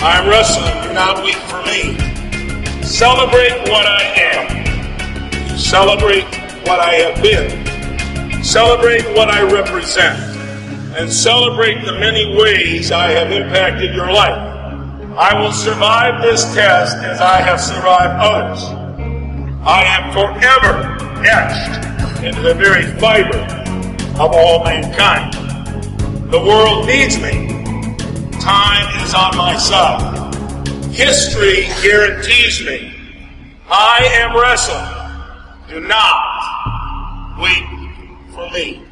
I'm wrestling. Do not weep for me. Celebrate what I am. Celebrate what I have been. Celebrate what I represent. And celebrate the many ways I have impacted your life. I will survive this test as I have survived others. I am forever etched into the very fiber of all mankind. The world needs me. Time is on my side. History guarantees me. I am wrestling. Do not wait for me.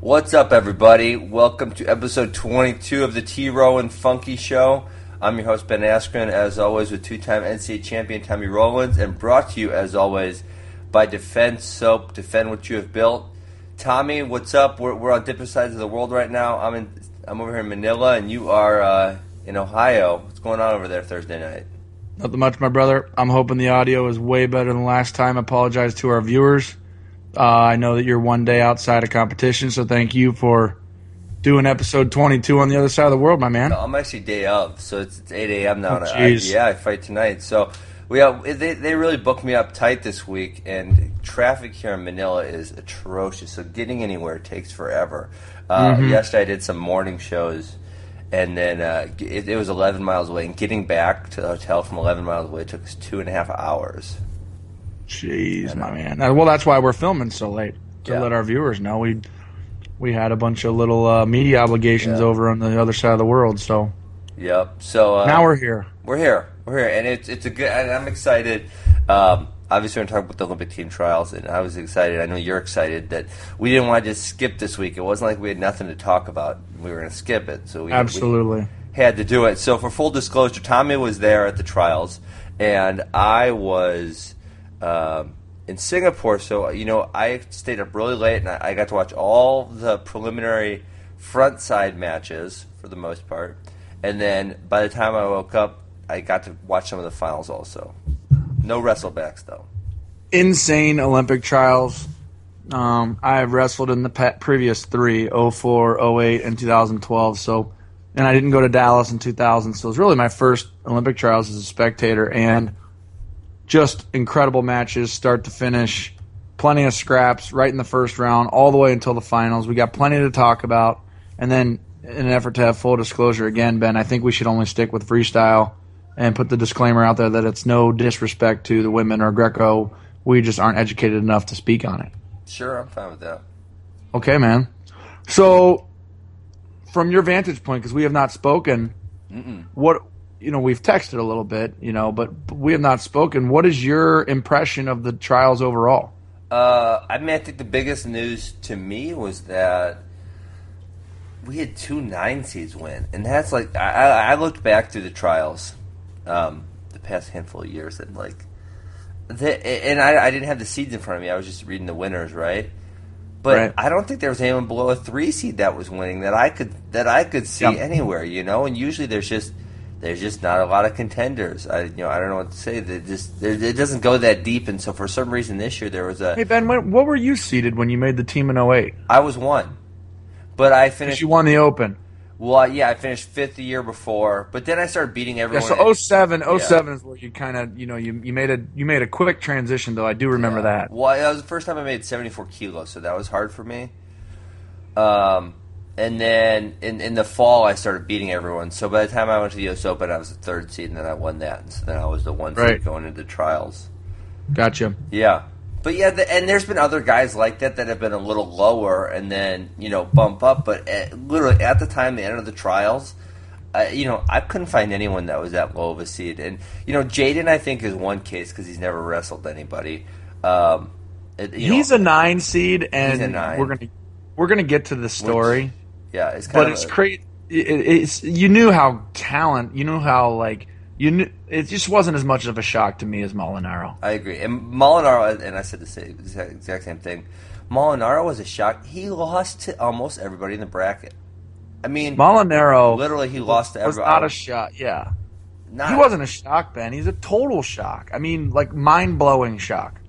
What's up, everybody? Welcome to episode 22 of the T Row and Funky Show. I'm your host, Ben Askren, as always, with two time NCAA champion Tommy Rowlands, and brought to you, as always, by Defense Soap. Defend what you have built. Tommy, what's up? We're, we're on different sides of the world right now. I'm in, I'm over here in Manila, and you are uh, in Ohio. What's going on over there Thursday night? Nothing much, my brother. I'm hoping the audio is way better than last time. I apologize to our viewers. Uh, I know that you're one day outside of competition, so thank you for doing episode 22 on the other side of the world, my man. No, I'm actually day of, so it's, it's 8 a.m. now. Oh, I- yeah, I fight tonight. So we have, they, they really booked me up tight this week, and traffic here in Manila is atrocious. So getting anywhere takes forever. Uh, Mm-hmm. Yesterday I did some morning shows, and then uh, it, it was 11 miles away. And getting back to the hotel from 11 miles away took us two and a half hours. Jeez, my man. Well, that's why we're filming so late to Yeah. let our viewers know we we had a bunch of little uh, media obligations Yeah. over on the other side of the world. So Yep. So uh, now we're here. We're here. We're here, and it's it's a good. And I'm excited. Um, obviously, we're talking about the Olympic team trials, and I was excited. I know you're excited that we didn't want to just skip this week. It wasn't like we had nothing to talk about. We were going to skip it, so we we Absolutely. had to do it. So, for full disclosure, Tommy was there at the trials, and I was um, in Singapore. So, you know, I stayed up really late, and I, I got to watch all the preliminary front side matches for the most part. And then by the time I woke up, I got to watch some of the finals also. No wrestlebacks, though. insane Olympic trials. Um, I have wrestled in the previous three, 04, 08, and 2012. So, and I didn't go to Dallas in 2000. So it was really my first Olympic trials as a spectator, and just incredible matches, start to finish. Plenty of scraps right in the first round, all the way until the finals. We got plenty to talk about, and then in an effort to have full disclosure again, Ben, I think we should only stick with freestyle and put the disclaimer out there that it's no disrespect to the women or Greco. We just aren't educated enough to speak on it. Sure, I'm fine with that. Okay, man. So, from your vantage point, because we have not spoken, what you know, we've texted a little bit, you know, but we have not spoken. What is your impression of the trials overall? Uh, I mean, I think the biggest news to me was that we had two nine seeds win, and that's like I I looked back through the trials, um, the past handful of years, and like, the, and I, I didn't have the seeds in front of me. I was just reading the winners, right? But Right. I don't think there was anyone below a three seed that was winning that I could that I could see Yep. anywhere, you know. And usually there's just there's just not a lot of contenders. I you know I don't know what to say. They just it doesn't go that deep, and so for some reason this year there was a Hey Ben, when, what were you seated when you made the team in 08? I was one, but I finished. you won the Open. Well, yeah, I finished fifth the year before, but then I started beating Yeah, everyone. so 07, 07 is where you kind of, you know, you, you made a you made a quick transition though. I do remember that. Well, that was the first time I made 74 kilos, so that was hard for me. Um, and then in in the fall, I started beating everyone. So by the time I went to the U.S. Open, I was the third seed, and then I won that. And so then I was the one Right. seed going into trials. Gotcha. Yeah. But yeah, the, and there's been other guys like that that have been a little lower and then, you know, bump up. But at, literally at the time, the end of the trials, uh, you know, I couldn't find anyone that was that low of a seed. And, you know, Jaden, I think, is one case because he's never wrestled anybody. Um, it- He's know, a nine seed, and nine. we're gonna we're gonna get to the story. yeah, it's kind but of it's a- crazy. It, it's you knew how talent, you knew how like you knew it just wasn't as much of a shock to me as Molinaro. I agree. And Molinaro, and I said the same, exact, same thing. Molinaro was a shock. He lost to almost everybody in the bracket. I mean, Molinaro literally, he lost to was everybody. not a shock. Yeah, Not- he wasn't a shock, Ben. He's a total shock. I mean, like mind blowing shock.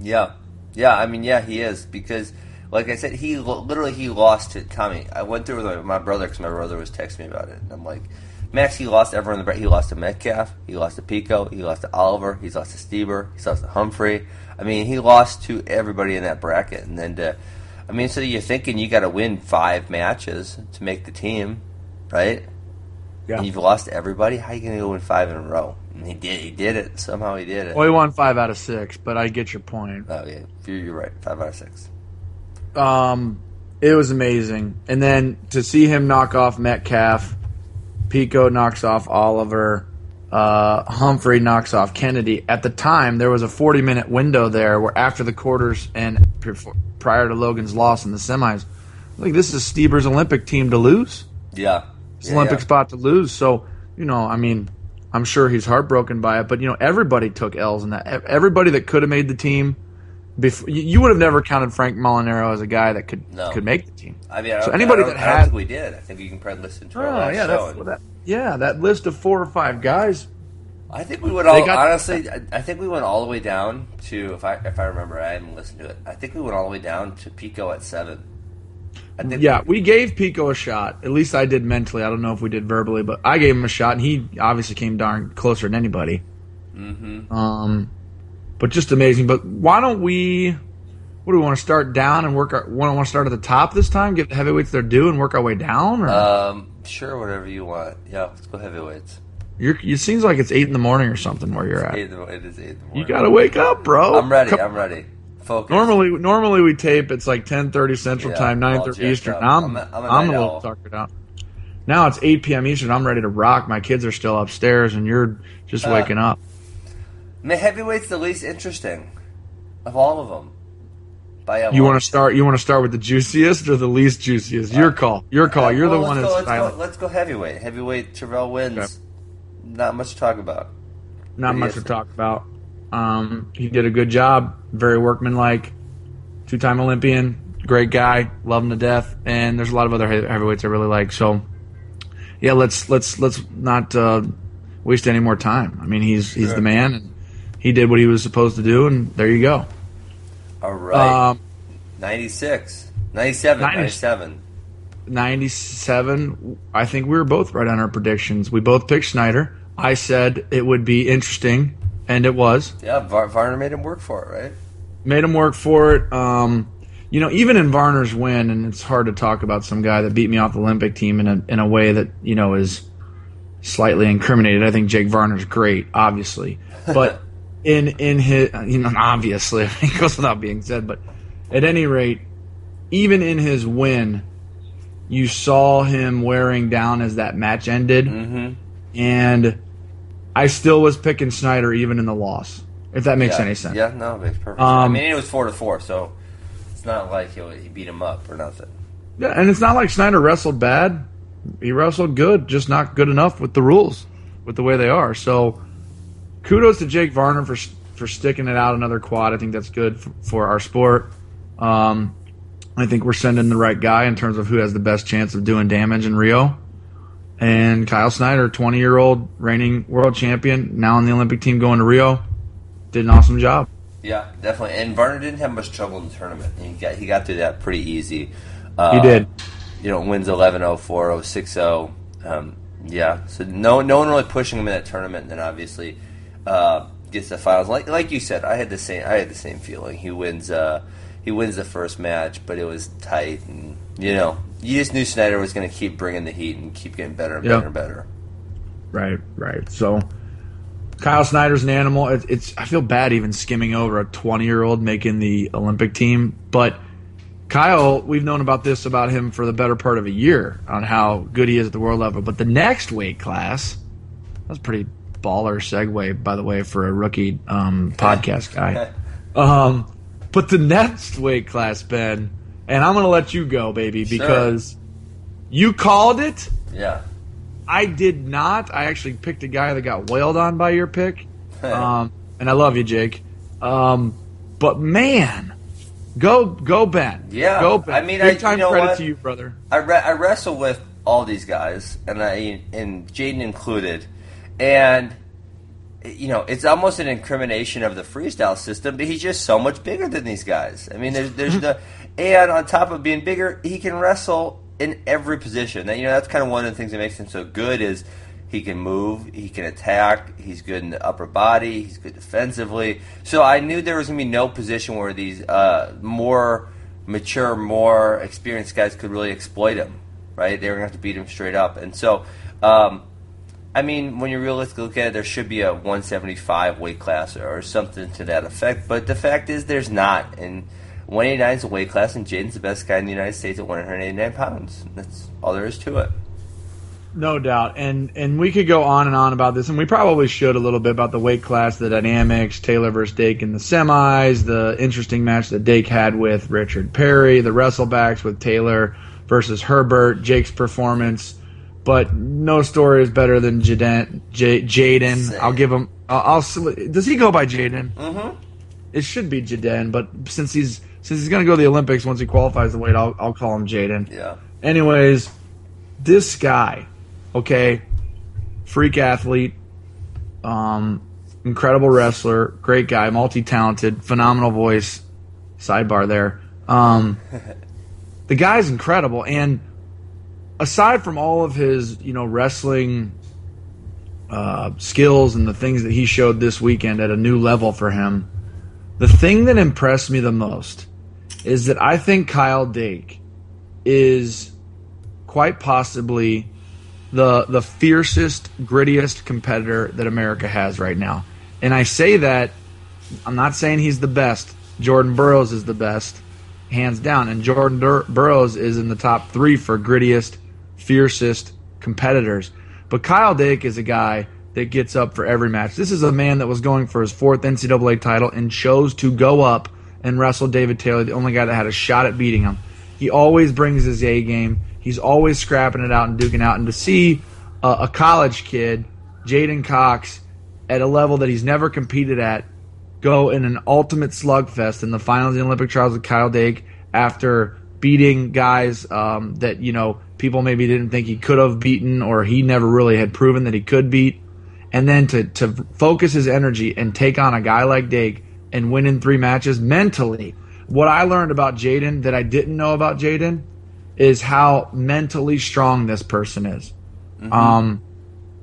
Yeah, yeah. I mean, yeah, he is because Like I said, he literally he lost to Tommy. I went through with my, my brother because my brother was texting me about it, and I'm like, Max, he lost everyone in the. He lost to Metcalf, he lost to Pico, he lost to Oliver, he's lost to Stieber, he's lost to Humphrey. I mean, he lost to everybody in that bracket, and then to, I mean, so you're thinking you got to win five matches to make the team, right? Yeah. And you've lost everybody. How are you going to go win five in a row? And he did. He did it. Somehow he did it. Well, he won five out of six, but I get your point. Oh yeah, you're, you're right. Five out of six. Um, it was amazing, and then to see him knock off Metcalf, Pico knocks off Oliver, uh, Humphrey knocks off Kennedy. At the time, there was a 40 minute window there where after the quarters and prior to Logan's loss in the semis, like this is Stieber's Olympic team to lose. Yeah. It's Yeah, Olympic yeah. spot to lose. So, you know, I mean, I'm sure he's heartbroken by it, but, you know, everybody took L's in that. Everybody that could have made the team, before, you, would have never counted Frank Molinaro as a guy that could No. could make the team. I mean, I So anybody I that I had- think we did. I think you can probably listen to our Oh, last yeah, that's, that, yeah, that list of four or five guys. I think we went all got- honestly. I, I think we went all the way down to if I if I remember, I haven't listened to it. I think we went all the way down to Pico at seven. I think Yeah, we gave Pico a shot. At least I did mentally. I don't know if we did verbally, but I gave him a shot, and he obviously came darn closer than anybody. Mm-hmm. Um, but just amazing. But why don't we? What do we want to start down and work? Our, want to start at the top this time? The heavyweights their due and work our way down? Or Um, sure, whatever you want. Yeah, let's go heavyweights. you're, it seems like it's eight in the morning or something where you're at. Eight it is eight in the You got to wake up, bro. I'm ready. Come- I'm ready. Focus. Normally, normally we tape. It's like ten thirty Central Yeah, Time, all nine thirty Eastern. up. I'm, I'm a- I'm a I'm a little tuckered out. Now it's eight p.m. Eastern. I'm ready to rock. My kids are still upstairs, and you're just Uh, waking up. My heavyweight's the least interesting of all of them. By a You want to start? You want to start with the juiciest or the least juiciest? Your call. Your call. You're Well, the one let's that's go, let's, silent. go, let's go heavyweight. Heavyweight Tervel wins. Okay. Not much to talk about. Not much to talk about. Um, he did a good job. Very workmanlike. Two-time Olympian. Great guy. Love him to death. And there's a lot of other he- heavyweights I really like. So, yeah, let's let's let's not uh, waste any more time. I mean, he's he's Sure. the man, and he did what he was supposed to do, and there you go. All right. Um, 96. 97. 90. 97. 97. I think we were both right on our predictions. We both picked Snyder. I said it would be interesting, and it was. Yeah, Var- Varner made him work for it, right? made him work for it. Um, you know, even in Varner's win, and it's hard to talk about some guy that beat me off the Olympic team in a in a way that you know is slightly incriminated. I think Jake Varner's great, obviously, but in in his you know obviously it goes without being said, but at any rate, even in his win, you saw him wearing down as that match ended, Mm-hmm. and I still was picking Snyder even in the loss. If that makes yeah. any sense. Yeah, no, it makes perfect sense. Um, I mean, it was 4 to 4, so it's not like he, he beat him up or nothing. Yeah, and it's not like Snyder wrestled bad. He wrestled good, just not good enough with the rules, with the way they are. So, kudos to Jake Varner for for sticking it out another quad. I think that's good for, for our sport. Um, I think we're sending the right guy in terms of who has the best chance of doing damage in Rio. And Kyle Snyder, 20 year old reigning world champion, now on the Olympic team going to Rio, did an awesome job. Yeah, definitely. And Varner didn't have much trouble in the tournament. He got he got through that pretty easy. Uh, He did. You know, wins 11-0, 4-0, 6-0. Um, yeah, so no no one really pushing him in that tournament. And then obviously uh, gets the finals. Like like you said, I had the same I had the same feeling. He wins uh, he wins the first match, but it was tight, and you know you just knew Snyder was going to keep bringing the heat and keep getting better and Yeah. better and better. Right, right. So Kyle Snyder's an animal. It, it's I feel bad even skimming over a 20 year old making the Olympic team, but Kyle, we've known about this about him for the better part of a year on how good he is at the world level. But the next weight class, that's pretty baller segue, by the way, for a rookie um, podcast guy. Um, but the next weight class, Ben, and I'm going to let you go, baby, Sure. because you called it. Yeah. I did not. I actually picked a guy that got wailed on by your pick. Um, and I love you, Jake. Um, but man, go go Ben. Yeah. go Ben. I mean, big I- time you know credit what? to you, brother. I, re- I wrestle with all these guys, and I and Jaden included, and you know, it's almost an incrimination of the freestyle system, but he's just so much bigger than these guys. I mean, there's there's the and on top of being bigger, he can wrestle in every position. That you know, that's kind of one of the things that makes him so good is he can move, he can attack, he's good in the upper body, he's good defensively. So I knew there was gonna be no position where these uh, more mature, more experienced guys could really exploit him. Right? They were gonna have to beat him straight up, and so. Um, I mean, when you realistically look at it, there should be a 175 weight class or something to that effect. But the fact is, there's not. And 189 is a weight class, and Jaden's the best guy in the United States at 189 pounds. That's all there is to it. No doubt, and and we could go on and on about this, and we probably should a little bit about the weight class, the dynamics, Taylor versus Dake in the semis, the interesting match that Dake had with Richard Perry, the wrestlebacks with Taylor versus Herbert, Jake's performance but no story is better than Jaden. J- Jaden. I'll give him. I'll, I'll. Does he go by Jaden? Mm-hmm. It should be Jaden, but since he's since he's going to go to the Olympics once he qualifies the weight, I'll I'll call him Jaden. Yeah. Anyways, this guy, okay, freak athlete, um, incredible wrestler, great guy, multi talented, phenomenal voice. Sidebar there. Um, the guy's incredible, and aside from all of his, you know, wrestling uh, skills and the things that he showed this weekend at a new level for him, the thing that impressed me the most is that I think Kyle Dake is quite possibly the the fiercest, grittiest competitor that America has right now. And I say that I'm not saying he's the best. Jordan Burroughs is the best, hands down, and Jordan Dur- Burroughs is in the top three for grittiest, fiercest competitors. But Kyle Dake is a guy that gets up for every match. This is a man that was going for his fourth NCAA title and chose to go up and wrestle David Taylor, the only guy that had a shot at beating him. He always brings his A game. He's always scrapping it out and duking out. And to see a college kid, Jaden Cox, at a level that he's never competed at, go in an ultimate slugfest in the finals of the Olympic trials with Kyle Dake after beating guys um, that you know people maybe didn't think he could have beaten or he never really had proven that he could beat, and then to to focus his energy and take on a guy like Dake and win in three matches mentally. What I learned about Jaden that I didn't know about Jaden is how mentally strong this person is. Mm-hmm. Um,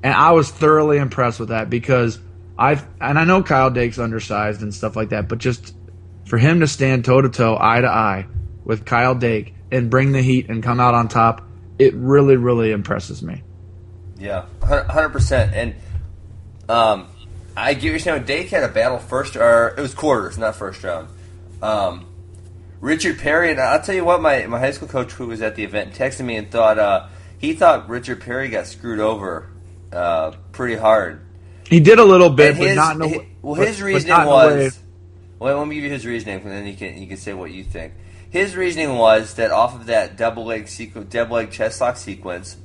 and I was thoroughly impressed with that because I and I know Kyle Dake's undersized and stuff like that, but just for him to stand toe to toe, eye to eye with Kyle Dake and bring the heat and come out on top, it really, really impresses me. Yeah, hundred percent. And um, I get you saying. Dake had a battle first, or it was quarters, not first round. Um, Richard Perry, and I'll tell you what, my, my high school coach who was at the event texted me and thought uh, he thought Richard Perry got screwed over uh, pretty hard. He did a little bit, but not in a, his, well. His but, reasoning but was. Well, let me give you his reasoning, and then you can you can say what you think. His reasoning was that off of that double leg sequ- double leg chest lock sequence,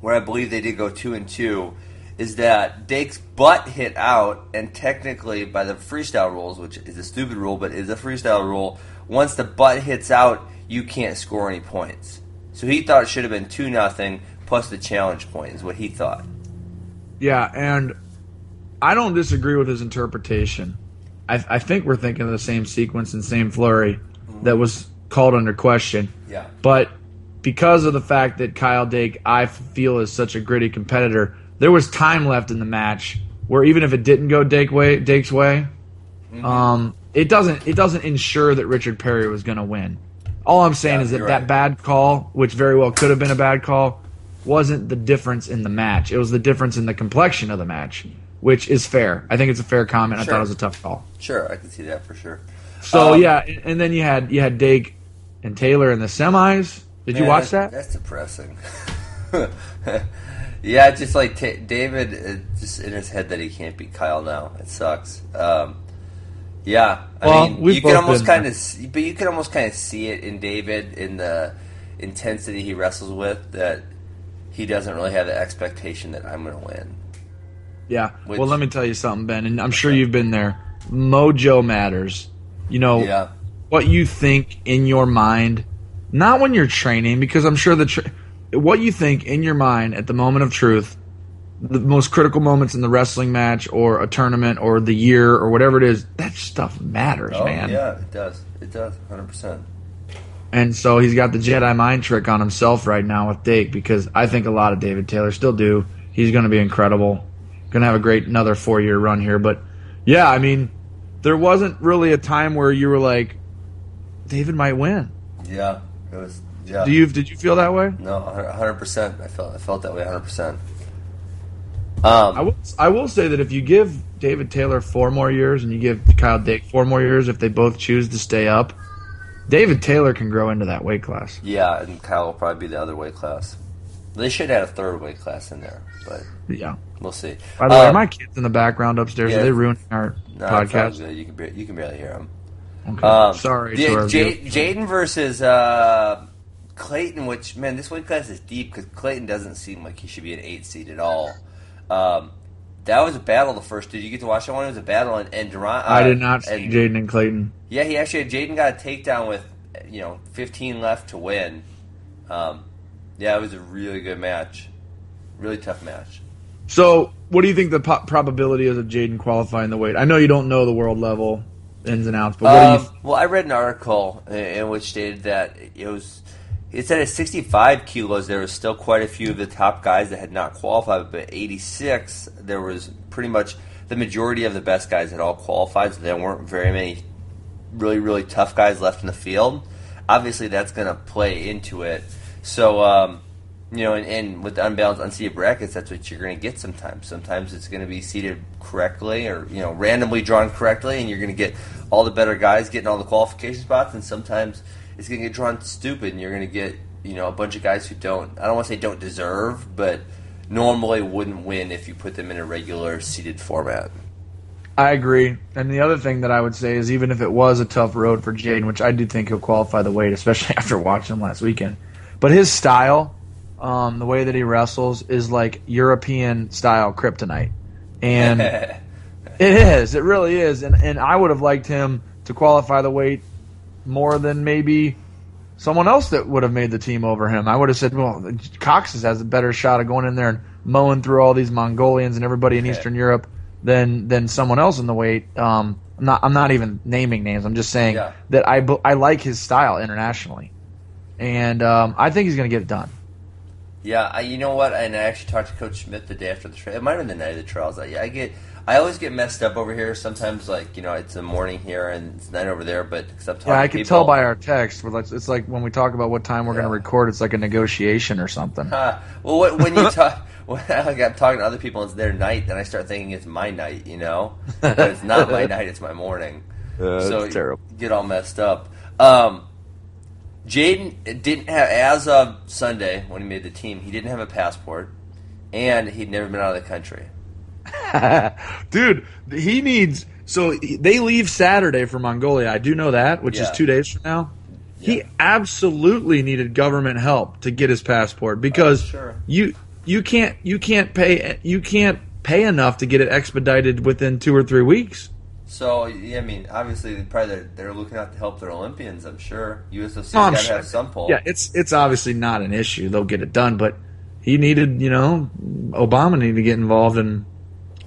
where I believe they did go two and two, is that Dake's butt hit out, and technically by the freestyle rules, which is a stupid rule, but is a freestyle rule, once the butt hits out, you can't score any points. So he thought it should have been two nothing plus the challenge point is what he thought. Yeah, and I don't disagree with his interpretation. I, I think we're thinking of the same sequence and same flurry that was called under question. Yeah. But because of the fact that Kyle Dake, I feel, is such a gritty competitor, there was time left in the match where even if it didn't go Dake way, Dake's way, mm-hmm. um, it doesn't it doesn't ensure that Richard Perry was going to win. All I'm saying yeah, is that right. that bad call, which very well could have been a bad call, wasn't the difference in the match. It was the difference in the complexion of the match, which is fair. I think it's a fair comment. Sure. I thought it was a tough call. Sure, I can see that for sure. So um, yeah, and then you had you had Dake and Taylor in the semis. Did man, you watch that? That's depressing. yeah, just like t- David, uh, just in his head that he can't beat Kyle now. It sucks. Um, yeah, I well, mean, you can almost kind of, but you can almost kind of see it in David in the intensity he wrestles with that he doesn't really have the expectation that I'm going to win. Yeah. Which, well, let me tell you something, Ben, and I'm sure you've been there. Mojo matters. You know, yeah. what you think in your mind, not when you're training, because I'm sure the tra- what you think in your mind at the moment of truth the most critical moments in the wrestling match or a tournament or the year or whatever it is, that stuff matters, Oh man. yeah, it does. It does. Hundred percent. And so he's got the Jedi mind trick on himself right now with Dake because I think a lot of David Taylor still do. He's going to be incredible. Going to have a great another four year run here. But yeah, I mean, there wasn't really a time where you were like, David might win. Yeah, it was. Yeah. Do you did you feel that way? No, hundred percent. I felt I felt that way, hundred percent. Um, I will, I will say that if you give David Taylor four more years and you give Kyle Dake four more years, if they both choose to stay up, David Taylor can grow into that weight class. yeah, and Kyle will probably be the other weight class. They should add a third weight class in there, but Yeah. We'll see. By the way, Um, are my kids in the background upstairs? yeah. Are they ruining our no, podcast? You can bar- you can barely hear them. Okay. Um, Sorry. the- J- Jaden versus uh, Clayton, which man, this weight class is deep because Clayton doesn't seem like he should be an eight seed at all. Um, that was a battle. The first. Did you get to watch that one? It was a battle, and, and Durant. Uh, I did not see Jaden and Clayton. Yeah, he actually Jaden got a takedown with you know 15 left to win. Um, yeah, it was a really good match, really tough match. So, what do you think the po- probability is of Jaden qualifying the weight? I know you don't know the world level ins and outs, but what Um, do you? well, I read an article in which stated that it was. It said at 65 kilos, there was still quite a few of the top guys that had not qualified, but 86, there was pretty much the majority of the best guys had all qualified, so there weren't very many really, really tough guys left in the field. Obviously, that's going to play into it. So, um, you know, and, and with the unbalanced, unseated brackets, that's what you're going to get sometimes. Sometimes it's going to be seated correctly or, you know, randomly drawn correctly, and you're going to get all the better guys getting all the qualification spots, and sometimes it's going to get drawn stupid, and you're going to get, you know, a bunch of guys who don't, I don't want to say don't deserve, but normally wouldn't win if you put them in a regular seated format. I agree. And the other thing that I would say is, even if it was a tough road for Jaden, which I do think he'll qualify the weight, especially after watching him last weekend, but his style, um, the way that he wrestles, is like European style kryptonite, and It is. It really is. And and I would have liked him to qualify the weight more than maybe someone else that would have made the team over him. I would have said, well, Cox has a better shot of going in there and mowing through all these Mongolians and everybody in Eastern Europe than than someone else in the weight. Um, I'm not I'm not even naming names. I'm just saying Yeah. that I I like his style internationally, and um, I think he's going to get it done. Yeah, I, you know what? And I actually talked to Coach Smith the day after the trial. It might have been the night of the trials. I, I get, I always get messed up over here. Sometimes, like you know, it's the morning here and it's night over there. But because I'm talking, Yeah, I can people, tell by our text. But it's, it's like when we talk about what time we're going to record, it's like a negotiation or something. Huh. well, what, when you talk, when like I'm talking to other people, and it's their night. Then I start thinking it's my night. You know, but it's not my night. It's my morning. Yeah, so it's terrible. you get all messed up. Um, Jaden didn't have, as of Sunday when he made the team, he didn't have a passport, and he'd never been out of the country. Dude, he needs. So they leave Saturday for Mongolia. I do know that, which is two days from now. He absolutely needed government help to get his passport because Oh, sure. you you can't you can't pay you can't pay enough to get it expedited within two or three weeks. So yeah, I mean, obviously, probably they're, they're looking out to help their Olympians. I'm sure No, got to sure. have some pull. Yeah, it's it's obviously not an issue. They'll get it done, but he needed you know Obama needed to get involved and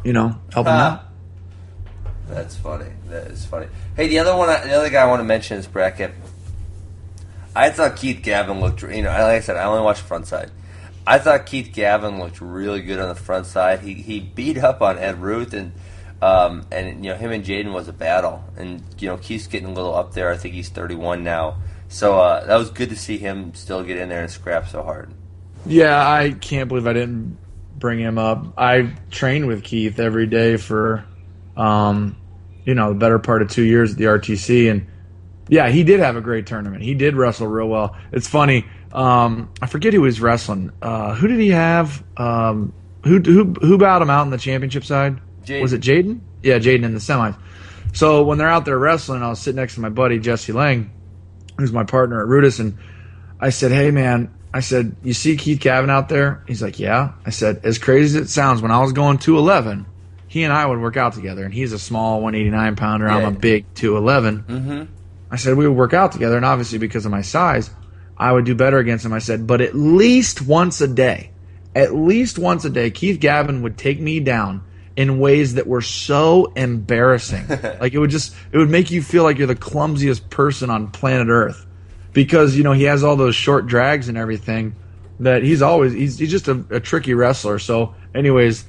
you know help him Ah. out. That's funny. That is funny. Hey, the other one, the other guy I want to mention is bracket. I thought Keith Gavin looked. You know, like I said, I only watched front side. I thought Keith Gavin looked really good on the front side. He he beat up on Ed Ruth and. Um, and you know him and Jaden was a battle, and you know Keith's getting a little up there. I think he's 31 now, so uh, that was good to see him still get in there and scrap so hard. Yeah, I can't believe I didn't bring him up. I trained with Keith every day for, um, you know, the better part of two years at the RTC, and yeah, he did have a great tournament. He did wrestle real well. It's funny. Um, I forget who he was wrestling. Uh, who did he have? Um, who who who bowed him out in the championship side? Jaden. Was it Jaden? Yeah, Jaden in the semis. So when they're out there wrestling, I was sitting next to my buddy Jesse Lang, who's my partner at Rudis, and I said, "Hey man," I said, "You see Keith Gavin out there?" He's like, "Yeah." I said, "As crazy as it sounds, when I was going 211, he and I would work out together, and he's a small 189 pounder. I'm a big 211." Mm-hmm. I said we would work out together, and obviously because of my size, I would do better against him. I said, but at least once a day, at least once a day, Keith Gavin would take me down in ways that were so embarrassing. like it would just it would make you feel like you're the clumsiest person on planet Earth because you know he has all those short drags and everything that he's always he's he's just a, a tricky wrestler. So, anyways,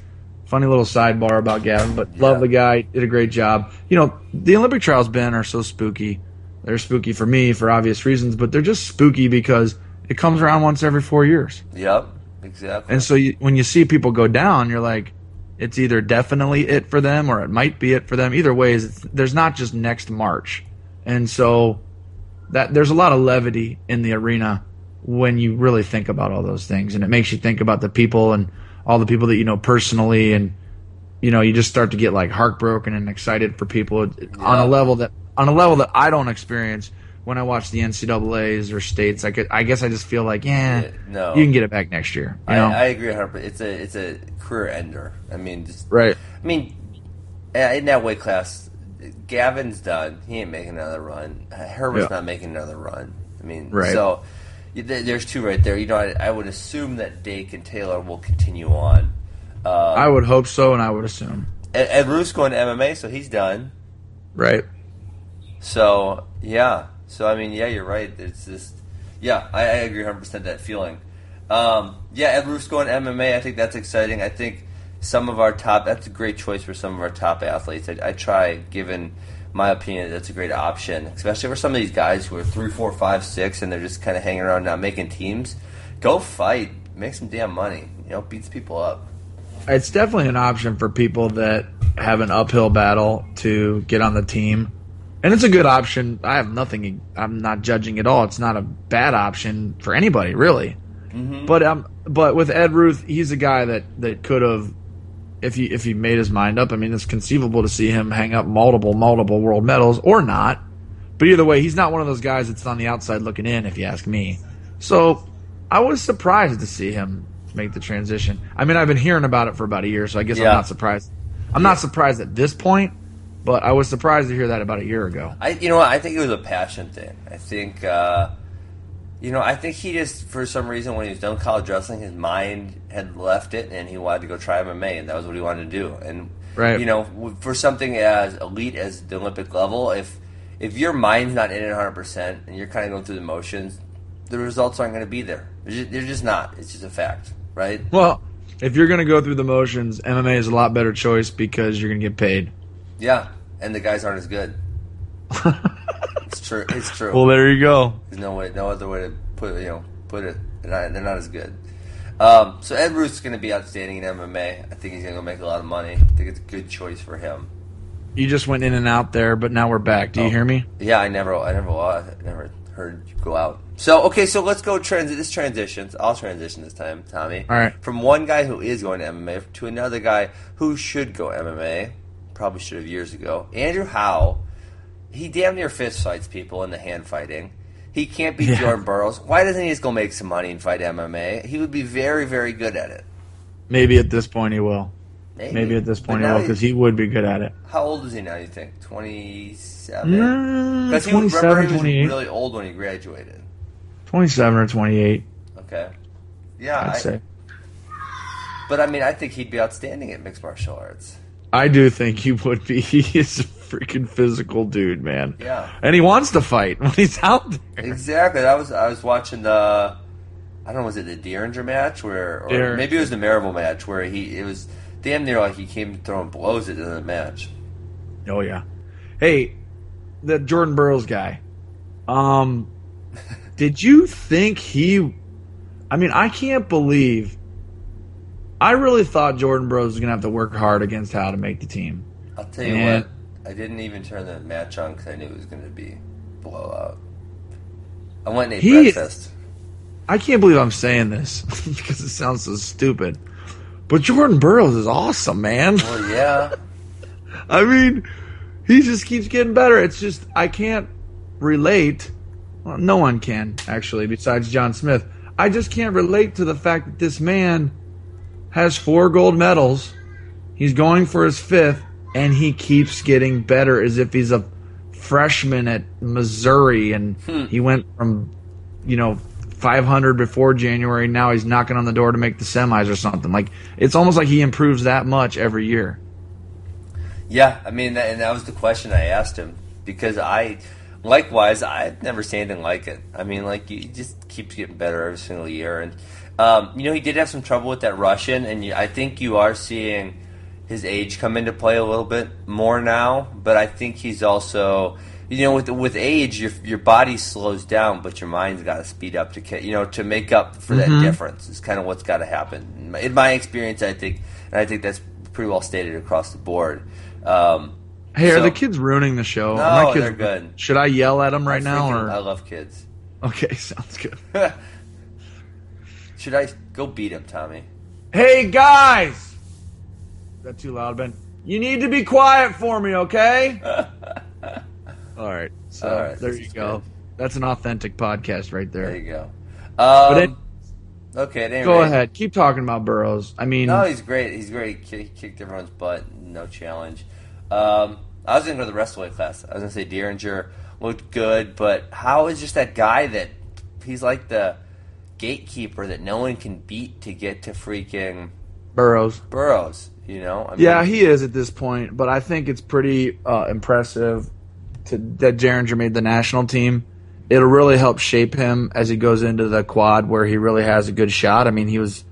funny little sidebar about Gavin, but love the guy, did a great job. You know, the Olympic trials Ben are so spooky. They're spooky for me for obvious reasons, but they're just spooky because it comes around once every four years. Yep, exactly. And so you, when you see people go down, you're like, it's either definitely it for them or it might be it for them. Either way, there's not just next March, and so that there's a lot of levity in the arena when you really think about all those things, and it makes you think about the people and all the people that you know personally, and you know you just start to get like heartbroken and excited for people on a level that on a level that I don't experience when I watch the NCAA's or states. I could, I guess I just feel like, yeah, Yeah, no. you can get it back next year. I, know? I agree, Harper. It's a it's a career ender. I mean, just, right. I mean, in that weight class, Gavin's done. He ain't making another run. Herbert's Yeah. not making another run. I mean, Right. so there's two right there. You know, I, I would assume that Dake and Taylor will continue on. Uh, I would hope so, and I would assume. Ed, Ed Ruth's going to MMA, so he's done. Right. So yeah, so I mean, yeah, you're right. It's just yeah, I, I agree 100 percent that feeling. Um, yeah, Ed Ruth's going MMA. I think that's exciting. I think some of our top. That's a great choice for some of our top athletes. I, I try, given my opinion, that's a great option, especially for some of these guys who are three, four, five, six, and they're just kind of hanging around, not making teams. Go fight, make some damn money. You know, beats people up. It's definitely an option for people that have an uphill battle to get on the team. And it's a good option. I have nothing. I'm not judging at all. It's not a bad option for anybody, really. But um, but with Ed Ruth, he's a guy that that could have, if he if he made his mind up. I mean, it's conceivable to see him hang up multiple multiple world medals or not. But either way, he's not one of those guys that's on the outside looking in. If you ask me, so I was surprised to see him make the transition. I mean, I've been hearing about it for about a year, so I guess Yeah. I'm not surprised. I'm not surprised at this point, but I was surprised to hear that about a year ago. I, you know what? I think it was a passion thing. I think, uh, you know, I think he just, for some reason, when he was done college wrestling, his mind had left it, and he wanted to go try MMA, and that was what he wanted to do. And Right. you know, for something as elite as the Olympic level, if if your mind's not in it 100 percent, and you're kind of going through the motions, the results aren't going to be there. They're just, they're just not. It's just a fact, right? Well, if you're going to go through the motions, MMA is a lot better choice because you're going to get paid. Yeah, and the guys aren't as good. it's true. It's true. Well, there you go. There's no way, no other way to put you know put it. They're not, they're not as good. Um, so Ed Ruth is going to be outstanding in MMA. I think he's going to make a lot of money. I think it's a good choice for him. You just went in and out there, but now we're back. Do you Oh. hear me? Yeah, I never, I never, I never heard you go out. So okay, so let's go transit. This transitions. I'll transition this time, Tommy. All right. From one guy who is going to MMA to another guy who should go MMA. Probably should have years ago. Andrew Howe. He damn near fist fights people in the hand fighting. He can't beat Yeah. Jordan Burroughs. Why doesn't he just go make some money and fight MMA? He would be very, very good at it. Maybe at this point he will. Maybe, Maybe at this point he will because he would be good at it. How old is he now? You think twenty seven? Mm, Because he remember 27, he was 28. really old when he graduated. 27 or 28, Okay. Yeah, I'd I, say. but I mean, I think he'd be outstanding at mixed martial arts. I do think he would be. He is a freaking physical dude, man. Yeah. And he wants to fight when he's out there. Exactly. I was I was watching the I don't know was it the Dieringer match where or maybe it was the Marable match where he it was damn near like he came throwing blows at the match. Oh yeah. Hey, the Jordan Burroughs guy. Um, did you think he? I mean, I can't believe. I really thought Jordan Burroughs was gonna have to work hard against Howe to make the team. I'll tell you And- what, I didn't even turn the match on because I knew it was going to be blowout. I went and ate He- breakfast. I can't believe I'm saying this because it sounds so stupid. But Jordan Burroughs is awesome, man. Well, yeah, I mean, he just keeps getting better. It's just I can't relate. Well, no one can actually, besides John Smith. I just can't relate to the fact that this man has four gold medals. He's going for his fifth, and he keeps getting better as if he's a freshman at Missouri, and hmm. he went from, you know, 500 before January. Now he's knocking on the door to make the semis or something. Like it's almost like he improves that much every year. Yeah, I mean, and that was the question I asked him because I, likewise, I've never seen anything like it. I mean, like he just keeps getting better every single year, and um, you know he did have some trouble with that Russian, and I think you are seeing his age come into play a little bit more now. But I think he's also, you know, with with age, your your body slows down, but your mind's got to speed up to you know to make up for that Mhm. difference. Is kind of what's got to happen in my, experience. I think, and I think that's pretty well stated across the board. Um, Hey, are the kids ruining the show? No, my kids, they're good. Should I yell at them right I now? freaking- Or I love kids. okay, sounds good. Should I go beat him, Tommy? Hey guys, is that too loud, Ben? You need to be quiet for me, okay? All right. So All right, there you go. good. That's an authentic podcast right there. There you go. Um, okay, at any Go ahead. Keep talking about Burroughs. I mean, No, he's great. He's great. He kick- kicked everyone's butt. No challenge. Um, I was going to go to the wrestling class. I was going to say Dieringer looked good, but Howe is just that guy that he's like the gatekeeper that no one can beat to get to freaking Burroughs. Burroughs? You know? I Yeah, he is at this point, but I think it's pretty uh, impressive to, that Dieringer made the national team. It'll really help shape him as he goes into the quad where he really has a good shot. I mean, he was,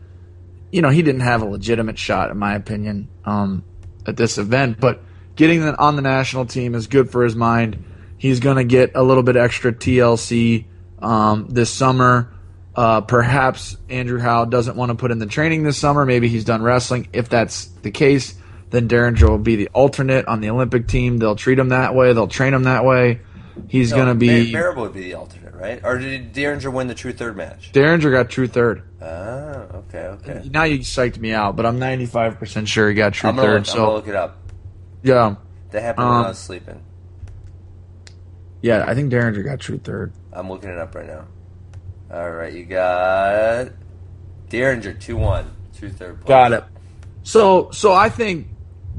you know, he didn't have a legitimate shot, in my opinion, um, at this event, but getting on the national team is good for his mind. He's going to get a little bit extra TLC um, this summer. Uh, perhaps Andrew Howe doesn't want to put in the training this summer. Maybe he's done wrestling. If that's the case, then Dieringer will be the alternate on the Olympic team. They'll treat him that way. They'll train him that way. He's no, going to be. Mar- Marable would be the alternate, right? Or did Dieringer win the true third match? Dieringer got true third. Ah, okay, okay. Now you psyched me out, but I'm 95% sure he got true I'm gonna, third. look, I'm gonna look it up. yeah. That happened when Um, I was sleeping. Yeah, I think Dieringer got true third. I'm looking it up right now. All right, you got Dieringer two one, two third place. Got it. So, so I think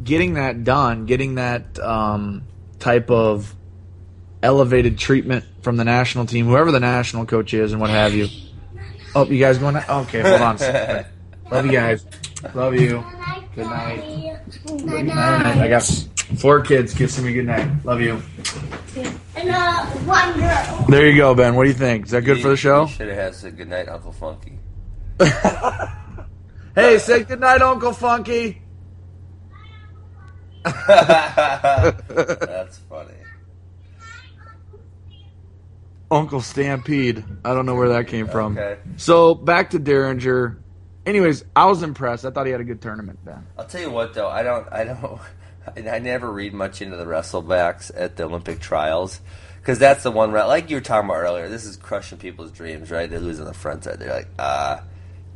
getting that done, getting that um, type of elevated treatment from the national team, whoever the national coach is, and what have you. Oh, you guys going? To, okay, hold on. Love you guys. Love you. Good night. Good night. I got four kids kissing me good night. Love you. And uh, one girl. There you go, Ben. What do you think? Is that good for the show? Should have had a good night, Uncle Funky. Hey, say good night, Uncle Funky. That's funny. Uncle Stampede. I don't know where that came from. Okay. So back to Dieringer. Anyways, I was impressed. I thought he had a good tournament Ben. I'll tell you what, though, I don't, I don't, I never read much into the wrestlebacks at the Olympic trials because that's the one? Like you were talking about earlier, this is crushing people's dreams, right? They lose on the front side. They're like, ah,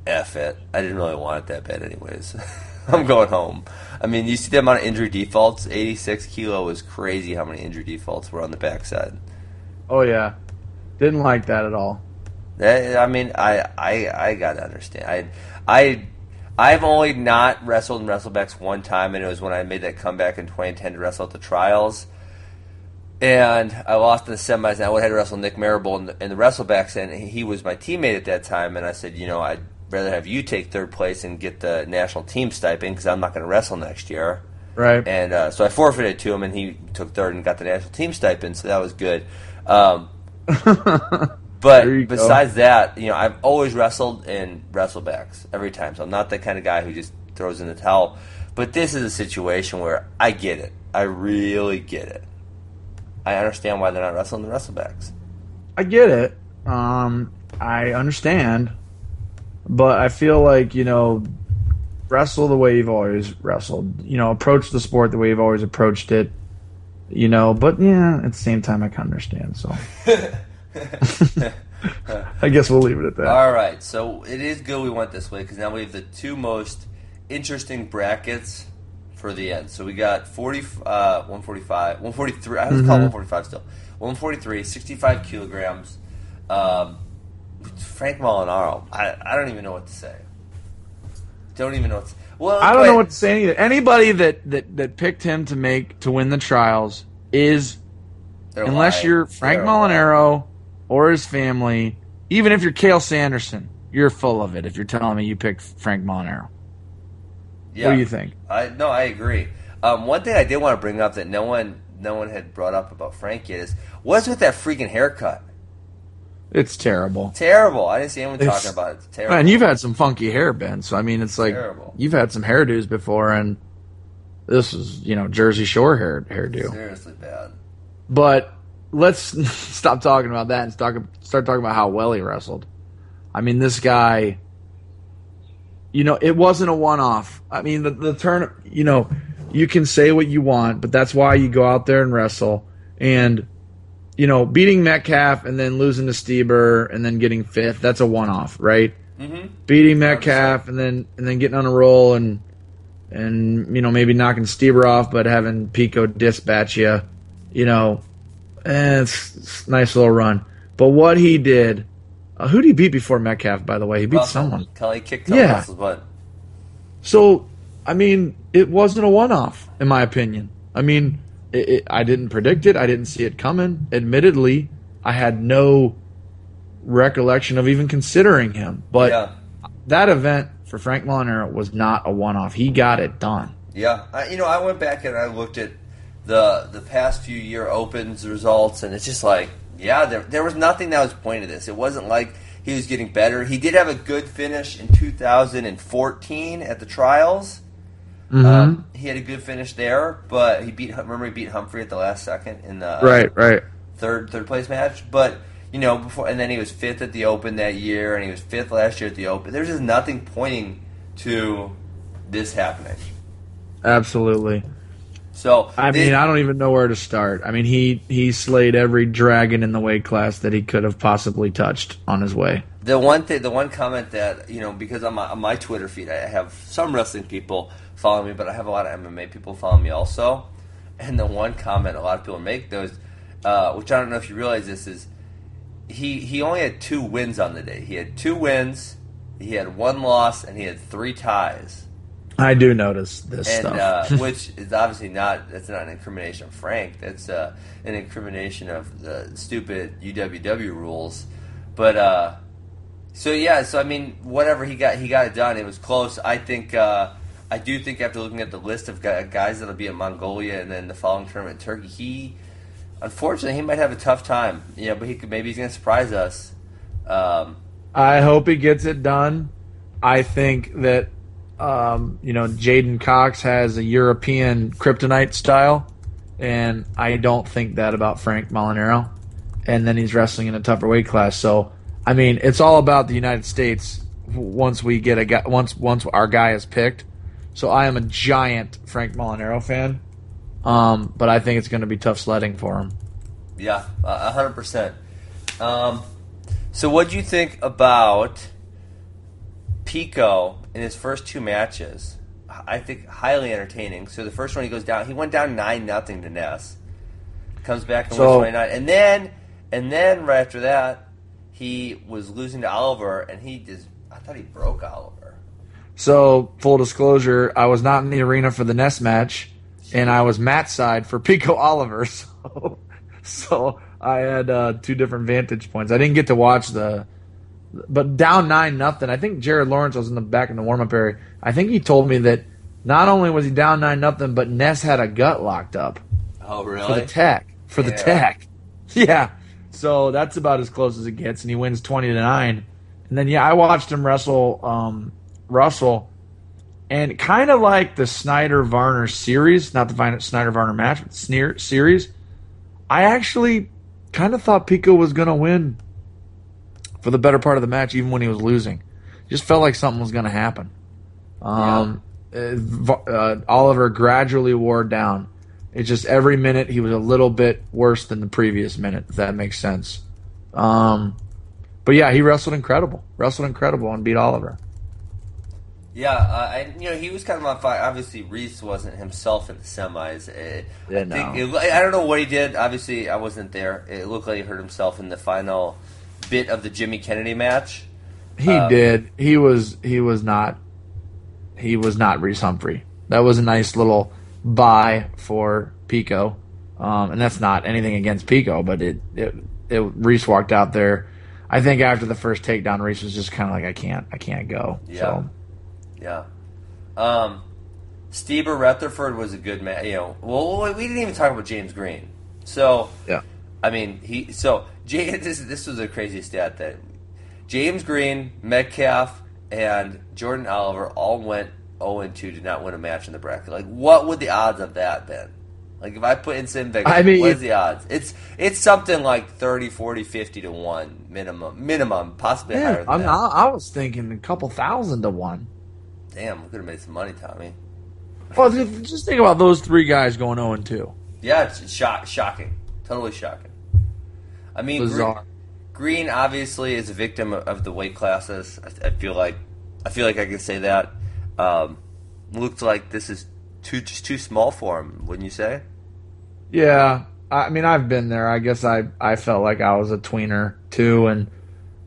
f it. I didn't really want it that bad, anyways. I'm going home. I mean, you see the amount of injury defaults. 86 kilo was crazy. How many injury defaults were on the backside? Oh yeah, didn't like that at all. I mean, I, I, I gotta understand. I, I, I've only not wrestled in wrestlebacks one time, and it was when I made that comeback in 2010 to wrestle at the trials. And I lost in the semis, and I would have had to wrestle Nick Marable in the, in the wrestlebacks, and he was my teammate at that time. And I said, you know, I'd rather have you take third place and get the national team stipend because I'm not going to wrestle next year. Right. And uh, so I forfeited to him, and he took third and got the national team stipend, so that was good. Um, but you go. besides that, you know, I've always wrestled in wrestlebacks every time, so I'm not the kind of guy who just throws in the towel. But this is a situation where I get it. I really get it. I understand why they're not wrestling the wrestlebacks. I get it. Um, I understand, but I feel like you know, wrestle the way you've always wrestled. You know, approach the sport the way you've always approached it. You know, but yeah, at the same time, I can understand. So, I guess we'll leave it at that. All right, so it is good we went this way because now we have the two most interesting brackets for the end. So we got 40, uh, 145, 143, I was call it 145 still. 143, 65 kilograms. Um, Frank Molinaro, I, I don't even know what to say. Don't even know what to Well, I don't know what to say either. Anybody that, that, that picked him to make to win the trials is They're unless lying. you're Frank They're lying. Or his family, even if you're Cael Sanderson, you're full of it. If you're telling me you picked Frank Molinaro, Yeah. what do you think? I no, I agree. Um, one thing I did want to bring up that no one no one had brought up about Frank yet is what's with that freaking haircut? It's terrible. Terrible. I didn't see anyone It's- talking about it. It's terrible. And you've had some funky hair, Ben. So I mean, it's like Terrible. you've had some hairdos before, and this is you know Jersey Shore hair hairdo. seriously bad. But let's stop talking about that and start start talking about how well he wrestled. I mean, this guy. You know, it wasn't a one off. I mean, the, the turn. You know, you can say what you want, but that's why you go out there and wrestle. And you know, beating Metcalf and then losing to Stieber and then getting fifth, that's a one off, right? Mm-hmm. Beating Metcalf and then and then getting on a roll and and you know maybe knocking Stieber off, but having Pico dispatch you, you know, eh, it's, nice little run. But what he did, uh, who did he beat before Metcalf? By the way, he beat someone. Kelly kicked Kelly Yeah. Russell's butt. So, I mean, it wasn't a one off, in my opinion. I mean, it, it, I didn't predict it. I didn't see it coming. Admittedly, I had no recollection of even considering him. But yeah. that event for Frank Molinaro was not a one off. He got it done. Yeah, I, you know, I went back and I looked at the the past few year opens results, and it's just like, yeah, there there was nothing that was pointing to this. It wasn't like he was getting better. He did have a good finish in 2014 at the trials. Mm-hmm. Um, he had a good finish there, but he beat remember he beat Humphrey at the last second in the right, right. third third place match. But you know before, and then he was fifth at the Open that year, and he was fifth last year at the Open. There's just nothing pointing to this happening. Absolutely. So I mean, I don't even know where to start. I mean, he he slayed every dragon in the weight class that he could have possibly touched on his way. The one thing, the one comment that you know, because on my, on my Twitter feed, I have some wrestling people follow me, but I have a lot of MMA people follow me also. And the one comment a lot of people make those, uh, which I don't know if you realize this is, he he only had two wins on the day. He had two wins, he had one loss, and he had three ties. I do notice this And stuff. uh, which is obviously not that's not an incrimination of Frank. That's uh, an incrimination of the stupid UWW rules. But uh, so yeah, so I mean, whatever he got, he got it done. It was close. I think. Uh, I do think after looking at the list of guys that'll be in Mongolia and then the following tournament in Turkey, he unfortunately he might have a tough time. Yeah, but he could maybe he's going to surprise us. Um, I hope he gets it done. I think that um, you know J'den Cox has a European kryptonite style, and I don't think that about Frank Molinaro. And then he's wrestling in a tougher weight class. So I mean, it's all about the United States. Once we get a guy, once once our guy is picked. So I am a giant Frank Molinaro fan, um, but I think it's going to be tough sledding for him. Yeah, hundred percent. Um, so, what do you think about Pico in his first two matches? I think highly entertaining. So the first one he goes down, he went down nine nothing to Ness, comes back and So- wins twenty nine, and then and then right after that he was losing to Oliver, and he just I thought he broke Oliver. So, full disclosure, I was not in the arena for the Ness match, and I was mat side for Pico Oliver. So, so I had uh, two different vantage points. I didn't get to watch the, but down nine nothing. I think Jared Lawrence was in the back in the warm up area. I think he told me that not only was he down nine nothing, but Ness had a gut locked up Oh really? for the tech for the tech. Yeah. So that's about as close as it gets, and he wins twenty to nine. And then yeah, I watched him wrestle um, Russell, and kind of like the Snyder Varner series, not the Snyder Varner match, but Sneer series. I actually kind of thought Pico was going to win for the better part of the match, even when he was losing. Just felt like something was going to happen. Um, uh, Va- uh, Oliver gradually wore down. It's just every minute he was a little bit worse than the previous minute, if that makes sense. Um, but yeah, he wrestled incredible. Wrestled incredible and beat Oliver. Yeah, uh, I, you know, he was kind of on fire. Obviously, Reese wasn't himself in the semis. Uh, Yeah, I, think it, I don't know what he did. Obviously, I wasn't there. It looked like he hurt himself in the final bit of the Jimmy Kennedy match. He Um, did. He was. He was not. He was not Reese Humphrey. That was a nice little buy for Pico, um, and that's not anything against Pico, but it. It. it Reese walked out there. I think after the first takedown, Reese was just kind of like, I can't, I can't go. Yeah. So Yeah. Um, Stieber Retherford was a good man. You know, well, we didn't even talk about James Green. So, yeah, I mean, he. So, Jay, this this was a crazy stat that James Green, Metcalf, and Jordan Oliver all went 0 and 2, did not win a match in the bracket. Like, what would the odds of that been? Like, if I put in Sim Vegas, I mean, what is the odds? It's it's something like 30, 40, 50 to 1 minimum. Minimum, possibly higher than I'm, that. I, I was thinking a couple thousand to one. Damn, we could have made some money, Tommy. Well, just just think about those three guys going 0 and 2. Yeah, it's shock, shocking, totally shocking. I mean, Green, Bizarre. Green obviously is a victim of, the weight classes. I, I feel like, I feel like I can say that. Um, looks like this is too just too small for him. Wouldn't you say? Yeah, I mean, I've been there. I guess I I felt like I was a tweener too, and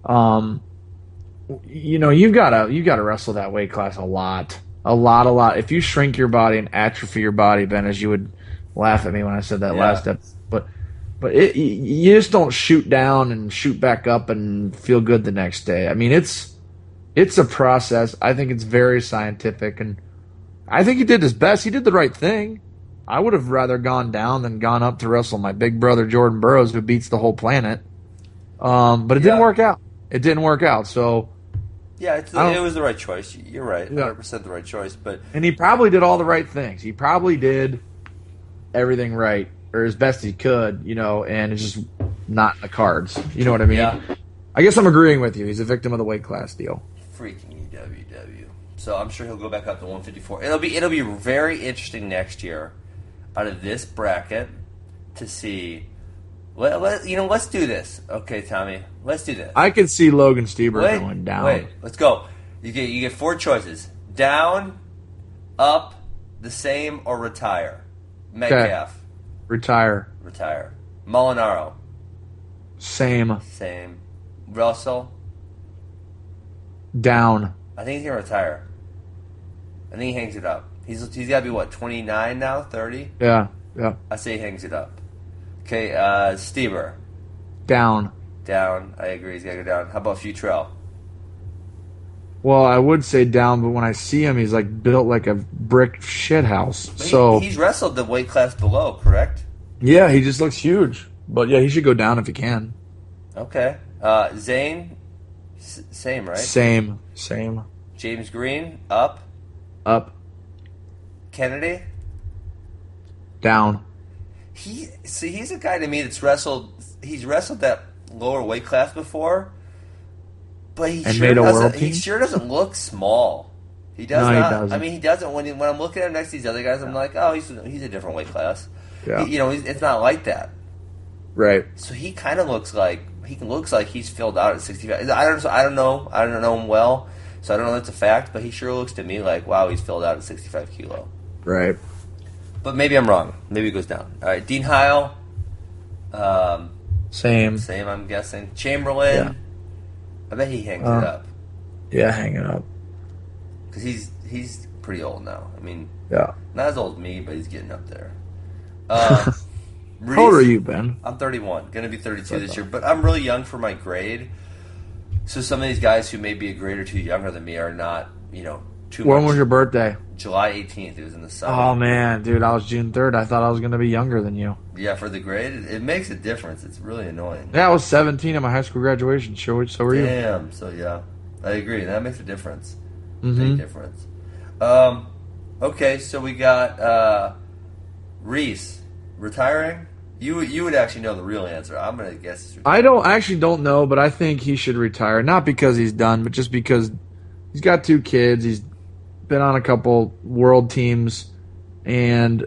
um, you know, you've got to you got to wrestle that weight class a lot, a lot, a lot. If you shrink your body and atrophy your body, Ben, as you would laugh at me when I said that Yeah. last step, but it, you just don't shoot down and shoot back up and feel good the next day. I mean, it's it's a process. I think it's very scientific, and I think he did his best. He did the right thing. I would have rather gone down than gone up to wrestle my big brother Jordan Burroughs, who beats the whole planet. Um, but it didn't work out. It didn't work out. So, Yeah, it was the right choice. You're right, 100 percent the right choice. But and he probably did all the right things. He probably did everything right or as best he could, you know, and it's just not in the cards. You know what I mean? Yeah. I guess I'm agreeing with you. He's a victim of the weight class deal. freaking UWW. So I'm sure he'll go back up to 154. It'll be it'll be very interesting next year out of this bracket to see. Let, let, you know, let's do this. Okay, Tommy, let's do this. I can see Logan Stieber wait, going down. wait, let's go. You get you get four choices: down, up, the same, or retire. Metcalf, Retire. retire. Molinaro, Same. same. Russell, Down. I think he's gonna retire. I think he hangs it up. He's he's got to be what 29 now, 30. Yeah. Yeah. I say he hangs it up. Okay, uh, Stieber Down. down. I agree. He's got to go down. How about Futrell? Well, I would say down, but when I see him, he's like built like a brick shit house. He- So he's wrestled the weight class below, correct? yeah, he just looks huge. But yeah, he should go down if he can. Okay. Uh, Zain, s- same right? Same, same. James Green up. Up, Kennedy. down. He see he's a guy to me that's wrestled. He's wrestled that lower weight class before, but he And sure made a doesn't. world He team? sure doesn't look small. He does No, he not. I doesn't. mean, he doesn't. When he, when I'm looking at him next to these other guys, I'm like, oh, he's he's a different weight class. Yeah. He- you know, it's not like that. Right. So he kind of looks like he looks like he's filled out at 65. I don't. I don't know. I don't know him well, so I don't know if that's a fact. But he sure looks to me like wow, he's filled out at 65 kilo. Right. But maybe I'm wrong. Maybe it goes down. All right, Dean Heil. Um, Same. same, I'm guessing. Chamberlain. Yeah. I bet he hangs Uh, it up Yeah, hanging up. because he's he's pretty old now. I mean, Yeah. not as old as me, but he's getting up there. Uh, How old are you, Ben? I'm 31, gonna be 32 this year, but I'm really young for my grade. So some of these guys who may be a grade or two younger than me are not, you know, too When much. was your birthday? July 18th. It was in the summer. Oh man, dude, I was June third. I thought I was gonna be younger than you. Yeah, for the grade, it, it makes a difference. It's really annoying. Yeah, I was seventeen at my high school graduation. So, so were you? Damn. So yeah, I agree. That makes a difference. Mhm. Big difference. Um, okay, so we got uh, Reese retiring. You you would actually know the real answer. I'm gonna guess. I don't I actually don't know, but I think he should retire. Not because he's done, but just because he's got two kids. He's been on a couple world teams, and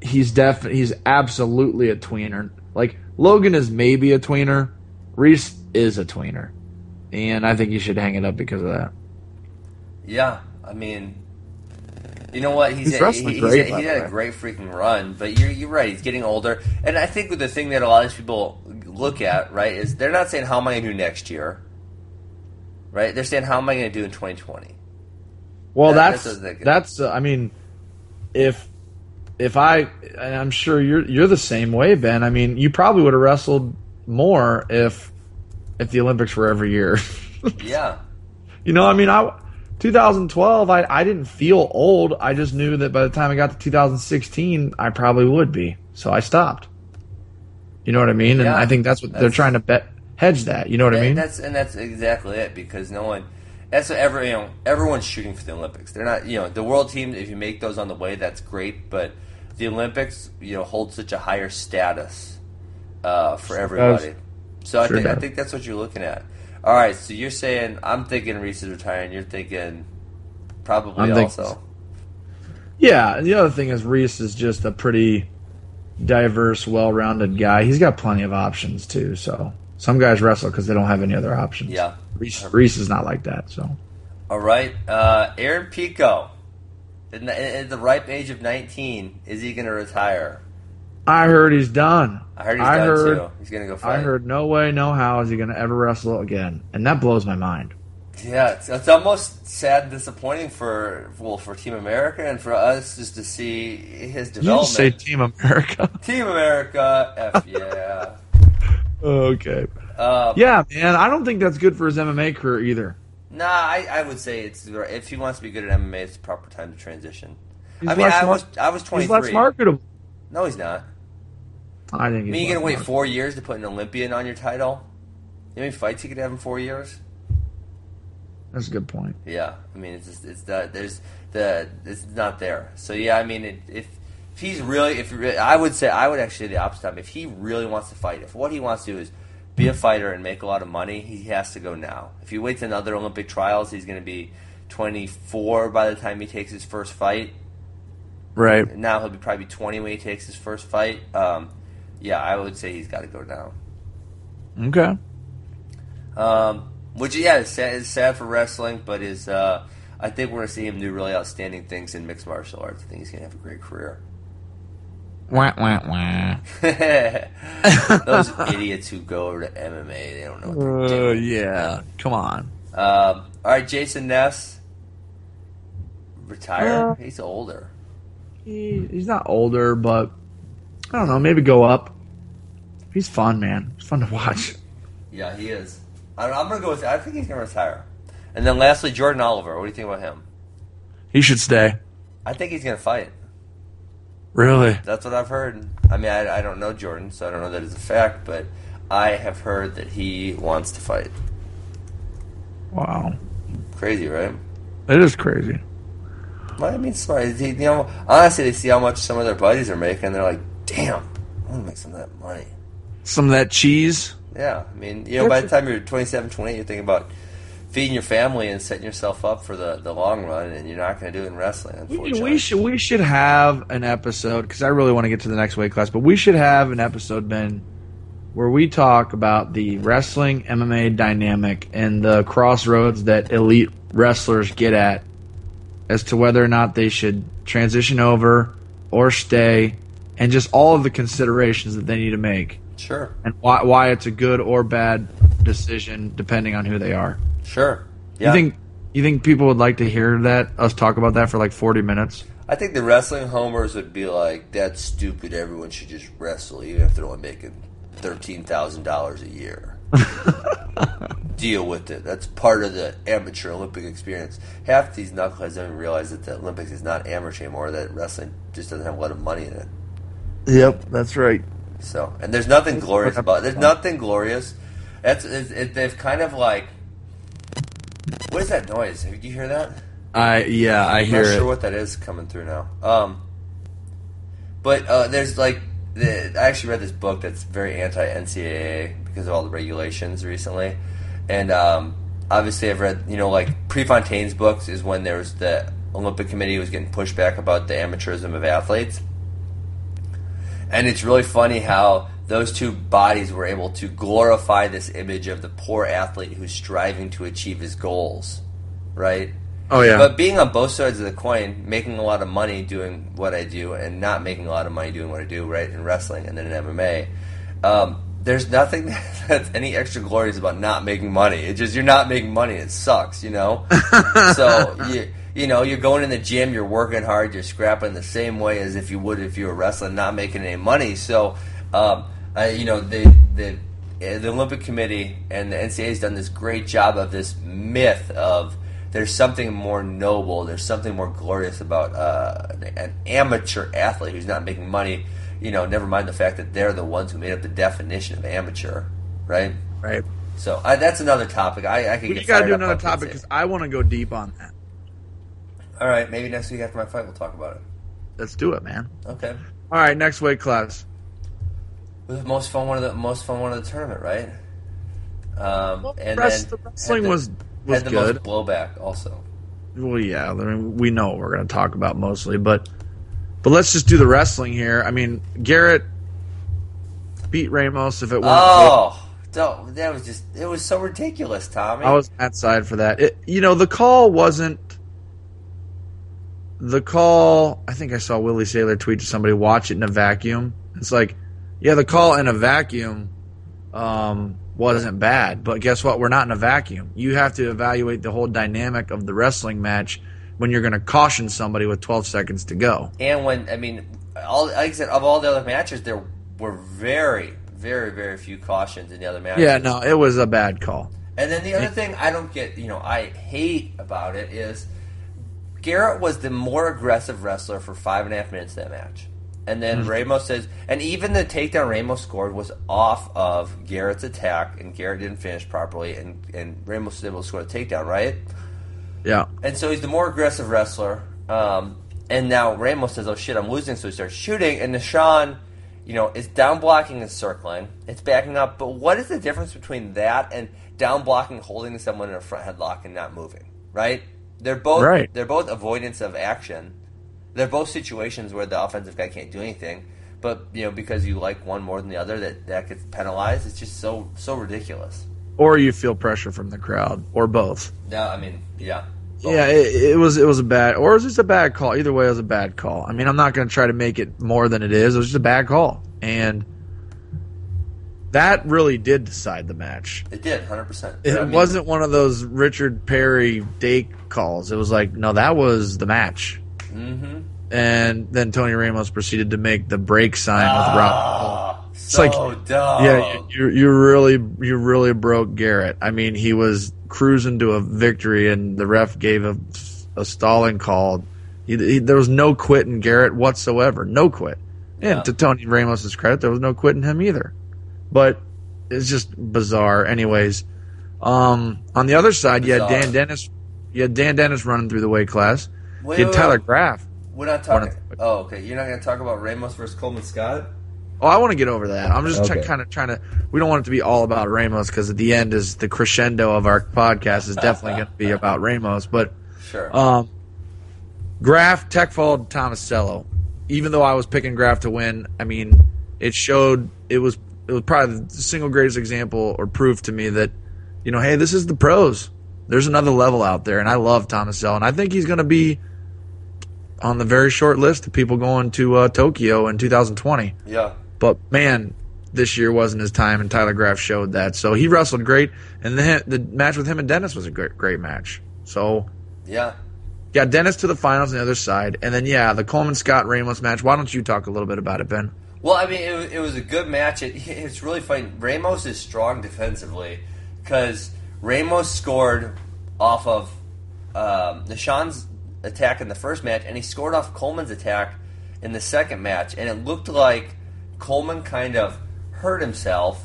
he's def he's absolutely a tweener. Like Logan is maybe a tweener. Reese is a tweener, and I think you should hang it up because of that. Yeah, I mean, you know what? He's He's he's great, he had a great freaking run, but you're you're right. He's getting older, and I think the thing that a lot of these people look at right is they're not saying how am I going to do next year, right? They're saying how am I going to do in 2020. Well, That- that's that's what that's. Uh, I mean, if if I, and I'm sure you're you're the same way, Ben. I mean, you probably would have wrestled more if if the Olympics were every year. Yeah. you know, I mean, I 2012, I I didn't feel old. I just knew that by the time I got to 2016, I probably would be. So I stopped. You know what I mean? Yeah, And I think that's what they're trying to bet hedge that. You know what I mean? that's and that's exactly it because no one. That's what every you know everyone's shooting for the Olympics. They're not you know the world team. If you make those on the way, that's great. But the Olympics you know hold such a higher status uh, for everybody. So I Sure think I think that's what you're looking at. All right, so you're saying I'm thinking Reese is retiring. You're thinking probably I'm thinking- also. Yeah, and the other thing is Reese is just a pretty diverse, well-rounded guy. He's got plenty of options too. So some guys wrestle because they don't have any other options. Yeah. Reese, Reese is not like that. So All right, uh, Aaron Pico. In the, at the ripe age of 19, is he going to retire? I heard he's done. I heard he's I done heard- too. He's going to go fight. I heard no way, no how is he going to ever wrestle again, and that blows my mind. Yeah, it's, it's almost sad and disappointing for well for Team America and for us just to see his development. say. Team America? Team America, f yeah. okay. Uh, Yeah, man, I don't think that's good for his MMA career either. Nah, I, I would say it's if he wants to be good at MMA, it's the proper time to transition. He's I mean, I was I was twenty He's less marketable. No, he's not. I think. I mean, you're gonna wait four years to put an Olympian on your title. You know how many fights he could have in four years? That's a good point. Yeah, I mean, it's just, it's not there's the it's not there. So yeah, I mean, it, if if he's really if I would say I would actually say the opposite time. If he really wants to fight, if what he wants to do is be a fighter and make a lot of money, he has to go now. If he waits another Olympic trials, he's going to be 24 by the time he takes his first fight. Right. Now he'll be probably 20 when he takes his first fight. Um, yeah, I would say he's got to go now. Okay. Um, which yeah, is sad, is sad for wrestling, but is uh, I think we're gonna see him do really outstanding things in mixed martial arts. I think he's gonna have a great career. Wah, wah, wah. Those idiots who go over to MMA, they don't know what they're Uh, yeah. Come on. Um, all right, Jason Ness, retire. Uh, he's older. He, he's not older, but I don't know. Maybe go up. He's fun, man. It's fun to watch. Yeah, he is. I don't, I'm gonna go with. I think he's gonna retire. And then lastly, Jordan Oliver. What do you think about him? He should stay. I think he's gonna fight. Really? That's what I've heard. I mean, I, I don't know Jordan, so I don't know that it's a fact, but I have heard that he wants to fight. Wow. Crazy, right? It is crazy. Well, I mean, smart. You know, honestly, they see how much some of their buddies are making. They're like, "Damn, I want to make some of that money." Some of that cheese. Yeah, I mean, you know, by the time you're 27, 28, you're thinking about feeding your family and setting yourself up for the, the long run, and you're not going to do it in wrestling. We, we should we should have an episode because I really want to get to the next weight class, but we should have an episode, Ben, where we talk about the wrestling MMA dynamic and the crossroads that elite wrestlers get at as to whether or not they should transition over or stay, and just all of the considerations that they need to make, Sure, and why why it's a good or bad decision depending on who they are. Sure. Yeah. You think you think people would like to hear that us talk about that for like forty minutes? I think the wrestling homers would be like, "That's stupid. Everyone should just wrestle, even if they're only making thirteen thousand dollars a year." Deal with it. That's part of the amateur Olympic experience. Half these knuckleheads don't even realize that the Olympics is not amateur anymore. That wrestling just doesn't have a lot of money in it. Yep, that's right. So, and there's nothing glorious about. There's nothing glorious. That's it, it, they've kind of like. What is that noise? Did you hear that? I yeah, I I'm hear not it. sure what that is coming through now. Um, but uh, there's like the, I actually read this book that's very anti NCAA because of all the regulations recently, and um, obviously I've read you know like Prefontaine's books is when there was the Olympic Committee was getting pushback about the amateurism of athletes, and it's really funny how those two bodies were able to glorify this image of the poor athlete who's striving to achieve his goals, right? Oh yeah, But being on both sides of the coin, making a lot of money doing what I do, and not making a lot of money doing what I do, right, in wrestling and then in MMA, um, there's nothing that's any extra glorious about not making money. It's just you're not making money. It sucks, you know. so you you know you're going in the gym, you're working hard, you're scrapping the same way as if you would if you were wrestling, not making any money. So um, I, you know the the uh, the Olympic Committee and the NCAA has done this great job of this myth of there's something more noble, there's something more glorious about uh, an amateur athlete who's not making money. You know, never mind the fact that they're the ones who made up the definition of amateur, right? Right. So I, that's another topic. I, I could We get got to do another topic because I want to go deep on that. All right, maybe next week after my fight we'll talk about it. Let's do it, man. Okay. All right, next weight class. Was the most fun one of the most fun one of the tournament, right? Um, and rest- then the wrestling the- was was had the good. most blowback also. Well, yeah, I mean, we know what we're going to talk about mostly, but but let's just do the wrestling here. I mean, Garrett beat Ramos. If it weren't, Oh, don't- that was just it was so ridiculous, Tommy. I was on that side for that. It, you know, the call wasn't the call. I think I saw Willie Saylor tweet to somebody, "Watch it in a vacuum." It's like, yeah, the call in a vacuum um, wasn't bad, but guess what? We're not in a vacuum. You have to evaluate the whole dynamic of the wrestling match when you're going to caution somebody with 12 seconds to go. and when I mean, all like I said, of all the other matches, there were very, very, very few cautions in the other matches. Yeah, no, it was a bad call. And then the other thing I don't get, you know, I hate about it is Garrett was the more aggressive wrestler for five and a half minutes of that match. And then Ramos says, and even the takedown Ramos scored was off of Garrett's attack, and Garrett didn't finish properly, and, and Ramos was able to score the takedown, right? Yeah. And so he's the more aggressive wrestler. Um, and now Ramos says, "Oh shit, I'm losing," so he starts shooting. And Nahshon, you know, is down blocking and circling. It's backing up. But what is the difference between that and down blocking, holding someone in a front headlock and not moving? Right? They're both Right. they're both avoidance of action. They're both situations where the offensive guy can't do anything. But you know, because you like one more than the other, that that gets penalized. It's just so so ridiculous. Or you feel pressure from the crowd, or both. Yeah, I mean, yeah, Yeah, it, it was it was a bad, or it was just a bad call. Either way, it was a bad call. I mean, I'm not going to try to make it more than it is. It was just a bad call, and that really did decide the match. it did, hundred percent. It wasn't one of those Richard Perry Dake calls. It was like, no, that was the match. Mm-hmm. And then Tony Ramos proceeded to make the break sign with Rob. Ah, so like- dumb. Yeah, you, you really, you really broke Garrett. I mean, he was cruising to a victory, and the ref gave a, a stalling call. He, he, there was no quit in Garrett whatsoever. No quit. And Yeah. to Tony Ramos's credit, there was no quit in him either. But it's just bizarre. Anyways, um, on the other side, you had Dan Dennis. You had Dan Dennis running through the weight class. Wait, you wait, Tyler wait. Graff. We're not One talking. of- Oh, okay. You're not going to talk about Ramos versus Coleman Scott. Oh, I want to get over that. I'm just Okay. kind of trying to. We don't want it to be all about Ramos because at the end is the crescendo of our podcast is definitely going to be about Ramos. But Sure. um, Graff Techfald Tomasello. Even though I was picking Graff to win, I mean, it showed it was it was probably the single greatest example or proof to me that you know, hey, this is the pros. There's another level out there, and I love Tomasello, and I think he's going to be on the very short list of people going to uh, Tokyo in 2020. yeah. But man, this year wasn't his time, and Tyler Graff showed that. So he wrestled great, and the the match with him and Dennis was a great great match. So Yeah. got Dennis to the finals on the other side, and then yeah, the Coleman Scott Ramos match. Why don't you talk a little bit about it, Ben? Well, I mean, it, was- it was a good match. It, it's really funny. Ramos is strong defensively because Ramos scored off of um, Nahshon's attack in the first match, and he scored off Coleman's attack in the second match. And it looked like Coleman kind of hurt himself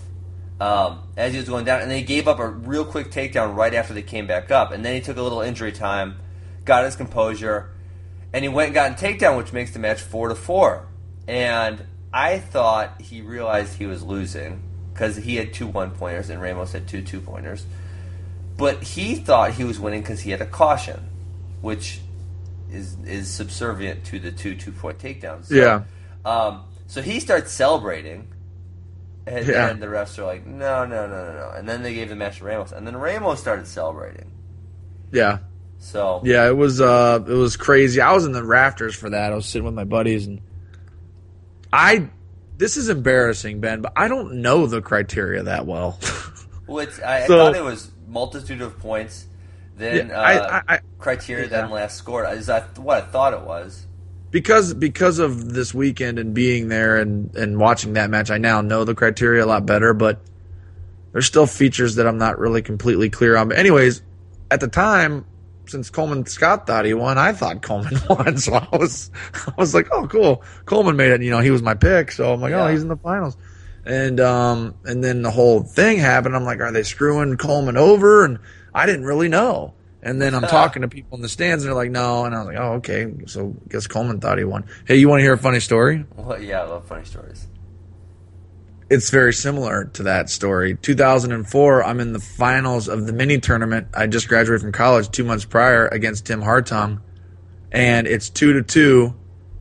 um, as he was going down, and then he gave up a real quick takedown right after they came back up. And then he took a little injury time, got his composure, and he went and got a takedown, which makes the match four to four. And I thought he realized he was losing because he had two one pointers and Ramos had two two pointers. But he thought he was winning because he had a caution, which is is subservient to the two two point takedowns. So, Yeah. Um, so he starts celebrating, and, Yeah. and the refs are like, "No, no, no, no, no!" And then they gave the match to Ramos, and then Ramos started celebrating. Yeah, So yeah, it was uh, it was crazy. I was in the rafters for that. I was sitting with my buddies, and I. This is embarrassing, Ben, but I don't know the criteria that well. Well, it's, I, So- I thought it was multitude of points, then Yeah, uh, I- I- criteria, yeah. then last scored. Is that what I thought it was? because because of this weekend and being there and and watching that match, I now know the criteria a lot better. But there's still features that I'm not really completely clear on. But anyways, at the time, since Coleman Scott thought he won, I thought Coleman won. So I was I was like, oh cool, Coleman made it. You know, he was my pick, so I'm like, oh, he's in the finals. And um and then the whole thing happened. I'm like, are they screwing Coleman over? And I didn't really know. And then I'm talking to people in the stands, and they're like, no. And I was like, oh, okay. So I guess Coleman thought he won. Hey, you want to hear a funny story? Well, yeah, I love funny stories. it's very similar to that story. 2004, I'm in the finals of the mini tournament. I just graduated from college two months prior against Tim Hartung, and it's two to two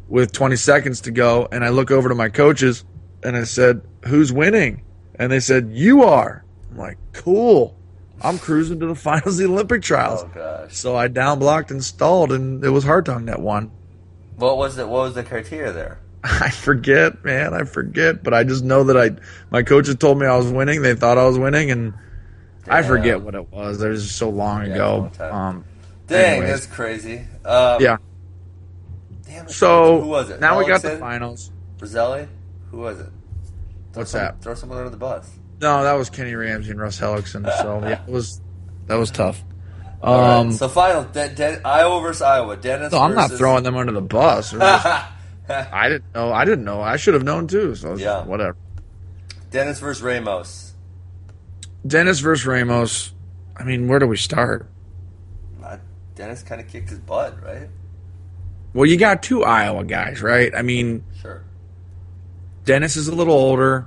with 20 seconds to go. And I look over to my coaches and I said, "Who's winning?" And they said, "You are." I'm like, "Cool." I'm cruising to the finals of the Olympic trials. Oh gosh. So I down blocked and stalled, and it was Hartung that won. What was the what was the criteria there? I forget, man. I forget, but I just know that I my coaches told me I was winning. They thought I was winning, and I forget what it was. It was just so long Yeah, ago. long. Um, Dang, Anyways. that's crazy. Um, yeah. Damn it. So who was it? now we got the finals. Rosselli? Who was it? Throw What's some- that? Throw someone under the bus. No, that was Kenny Ramsey and Russ Hellickson. So yeah, it was that was tough. All right, Um, so final, De- De- Iowa versus Iowa. Dennis. no, I'm not throwing them under the bus. Just- I didn't know. I didn't know. I should have known too. So Yeah. whatever. Dennis versus Ramos. Dennis versus Ramos. I mean, where do we start? Uh, Dennis kind of kicked his butt, right? Well, you got two Iowa guys, right? I mean, Sure. Dennis is a little older.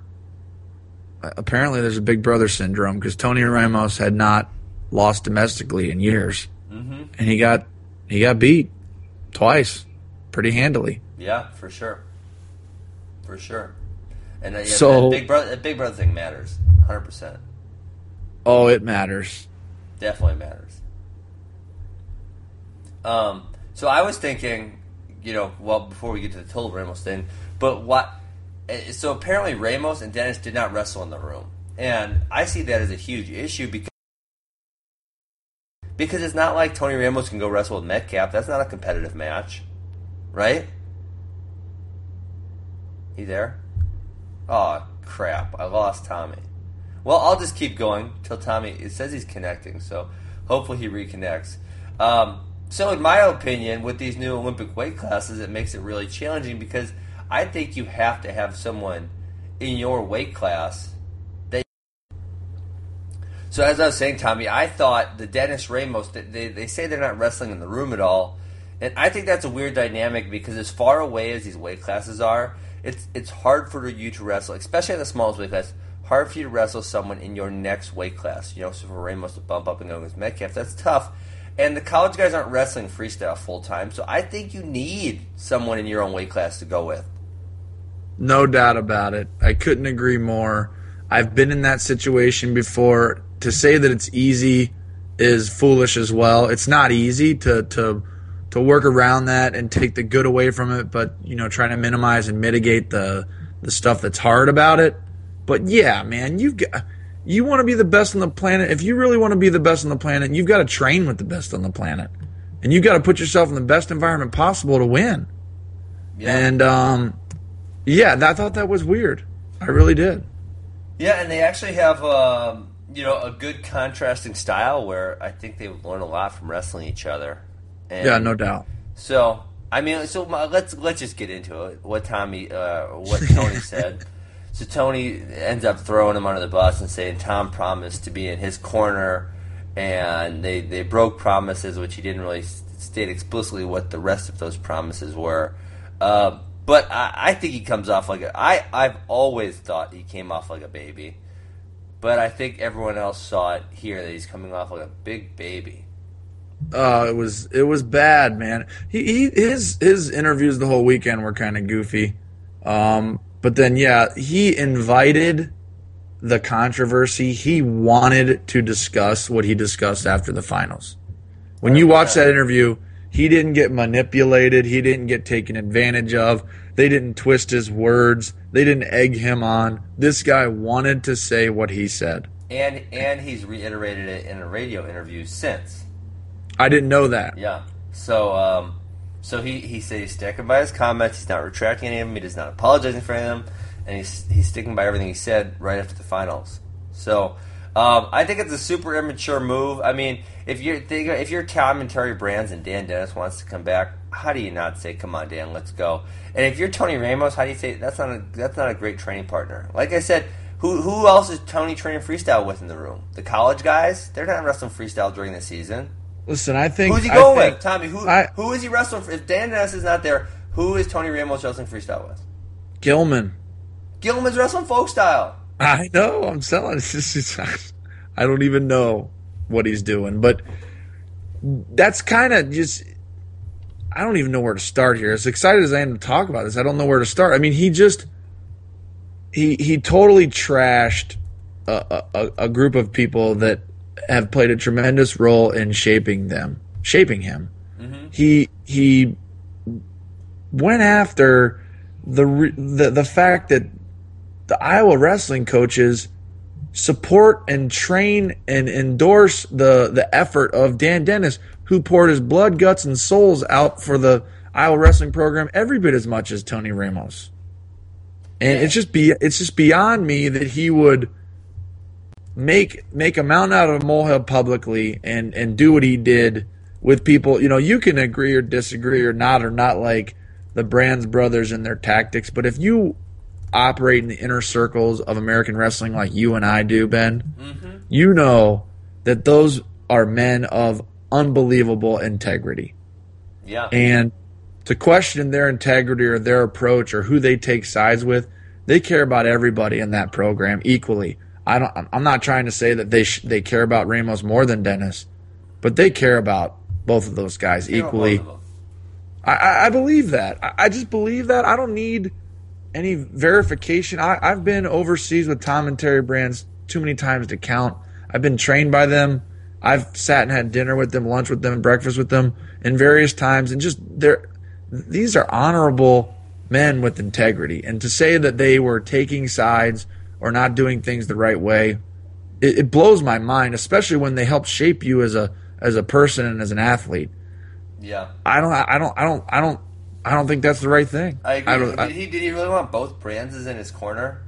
Apparently, there's a big brother syndrome because Tony Ramos had not lost domestically in years, Mm-hmm. and he got he got beat twice, pretty handily. Yeah, for sure. For sure. And uh, yeah, So- big brother, big brother thing matters, hundred percent. Oh, it matters. Definitely matters. Um, so I was thinking, you know, well, before we get to the total Ramos thing, but what? Eh, So apparently Ramos and Dennis did not wrestle in the room, and I see that as a huge issue because because it's not like Tony Ramos can go wrestle with Metcalf. That's not a competitive match, right? He there? Oh crap! I lost Tommy. Well, I'll just keep going till Tommy. It says he's connecting, so hopefully he reconnects. Um, so, in my opinion, with these new Olympic weight classes, it makes it really challenging because I think you have to have someone in your weight class that. So, as I was saying, Tommy, I thought the Dennis Ramos. They they say they're not wrestling in the room at all, and I think that's a weird dynamic because as far away as these weight classes are, it's it's hard for you to wrestle, especially in the smallest weight class. Hard for you to wrestle someone in your next weight class. You know, so for Ramos to bump up and go against Metcalf, that's tough. And the college guys aren't wrestling freestyle full time, so I think you need someone in your own weight class to go with. No doubt about it. I couldn't agree more. I've been in that situation before. To say that it's easy is foolish as well. It's not easy to to to work around that and take the good away from it, but you know, trying to minimize and mitigate the the stuff that's hard about it. But yeah, man, you've got you want to be the best on the planet. If you really want to be the best on the planet, you've got to train with the best on the planet. And you've got to put yourself in the best environment possible to win. Yeah. And um, yeah, I thought that was weird. I really did. Yeah, and they actually have um, you know a good contrasting style where I think they learn a lot from wrestling each other. And Yeah, no doubt. So I mean, so my, let's let's just get into it. What Tommy, uh, what Tony said. So Tony ends up throwing him under the bus and saying Tom promised to be in his corner, and they they broke promises, which he didn't really state explicitly what the rest of those promises were. Uh, but I, I think he comes off like a, I I've always thought he came off like a baby, but I think everyone else saw it here that he's coming off like a big baby. Uh, it was it was bad, man. He, he his his interviews the whole weekend were kind of goofy. Um, but then yeah, he invited the controversy. He wanted to discuss what he discussed after the finals. When you watch that interview, he didn't get manipulated. He didn't get taken advantage of. They didn't twist his words. They didn't egg him on. This guy wanted to say what he said. And and he's reiterated it in a radio interview since. I didn't know that. Yeah. So um, so he he said he's sticking by his comments. He's not retracting any of them. He does not apologizing for any of them, and he's he's sticking by everything he said right after the finals. So Um, I think it's a super immature move. I mean, if you're if you're Tom and Terry Brands and Dan Dennis wants to come back, how do you not say, "Come on, Dan, let's go"? And if you're Tony Ramos, how do you say that's not a that's not a great training partner? Like I said, who who else is Tony training freestyle with in the room? The college guys? They're not wrestling freestyle during the season. Listen, I think Who's he I going think- with, Tommy? Who I- who is he wrestling? For? If Dan Dennis is not there, who is Tony Ramos wrestling freestyle with? Gilman. Gilman's wrestling folk style. I know. I'm selling. It's just, it's, I don't even know what he's doing, but that's kind of just. I don't even know where to start here. As excited as I am to talk about this, I don't know where to start. I mean, he just he he totally trashed a, a, a group of people that have played a tremendous role in shaping them, shaping him. Mm-hmm. He he went after the the the fact that the Iowa wrestling coaches support and train and endorse the the effort of Dan Dennis, who poured his blood, guts, and souls out for the Iowa wrestling program every bit as much as Tony Ramos. And it's just be it's just beyond me that he would make make a mountain out of a molehill publicly and and do what he did with people. You know, you can agree or disagree or not or not like the Brands brothers and their tactics, but if you operate in the inner circles of American wrestling like you and I do, Ben, mm-hmm. you know that those are men of unbelievable integrity. Yeah. And to question their integrity or their approach or who they take sides with, they care about everybody in that program equally. I don't. I'm not trying to say that they sh- they care about Ramos more than Dennis, but they care about both of those guys equally. Both of them. I, I, I believe that. I, I just believe that. I don't need any verification. I, I've been overseas with Tom and Terry Brands too many times to count. I've been trained by them. I've sat and had dinner with them, lunch with them, breakfast with them, in various times, and just they're these are honorable men with integrity. And to say that they were taking sides or not doing things the right way, it, it blows my mind, especially when they help shape you as a as a person and as an athlete. Yeah. I don't, I don't, I don't, I don't, I don't think that's the right thing. I agree. don't- did, I- he, did he really want both Brands in his corner?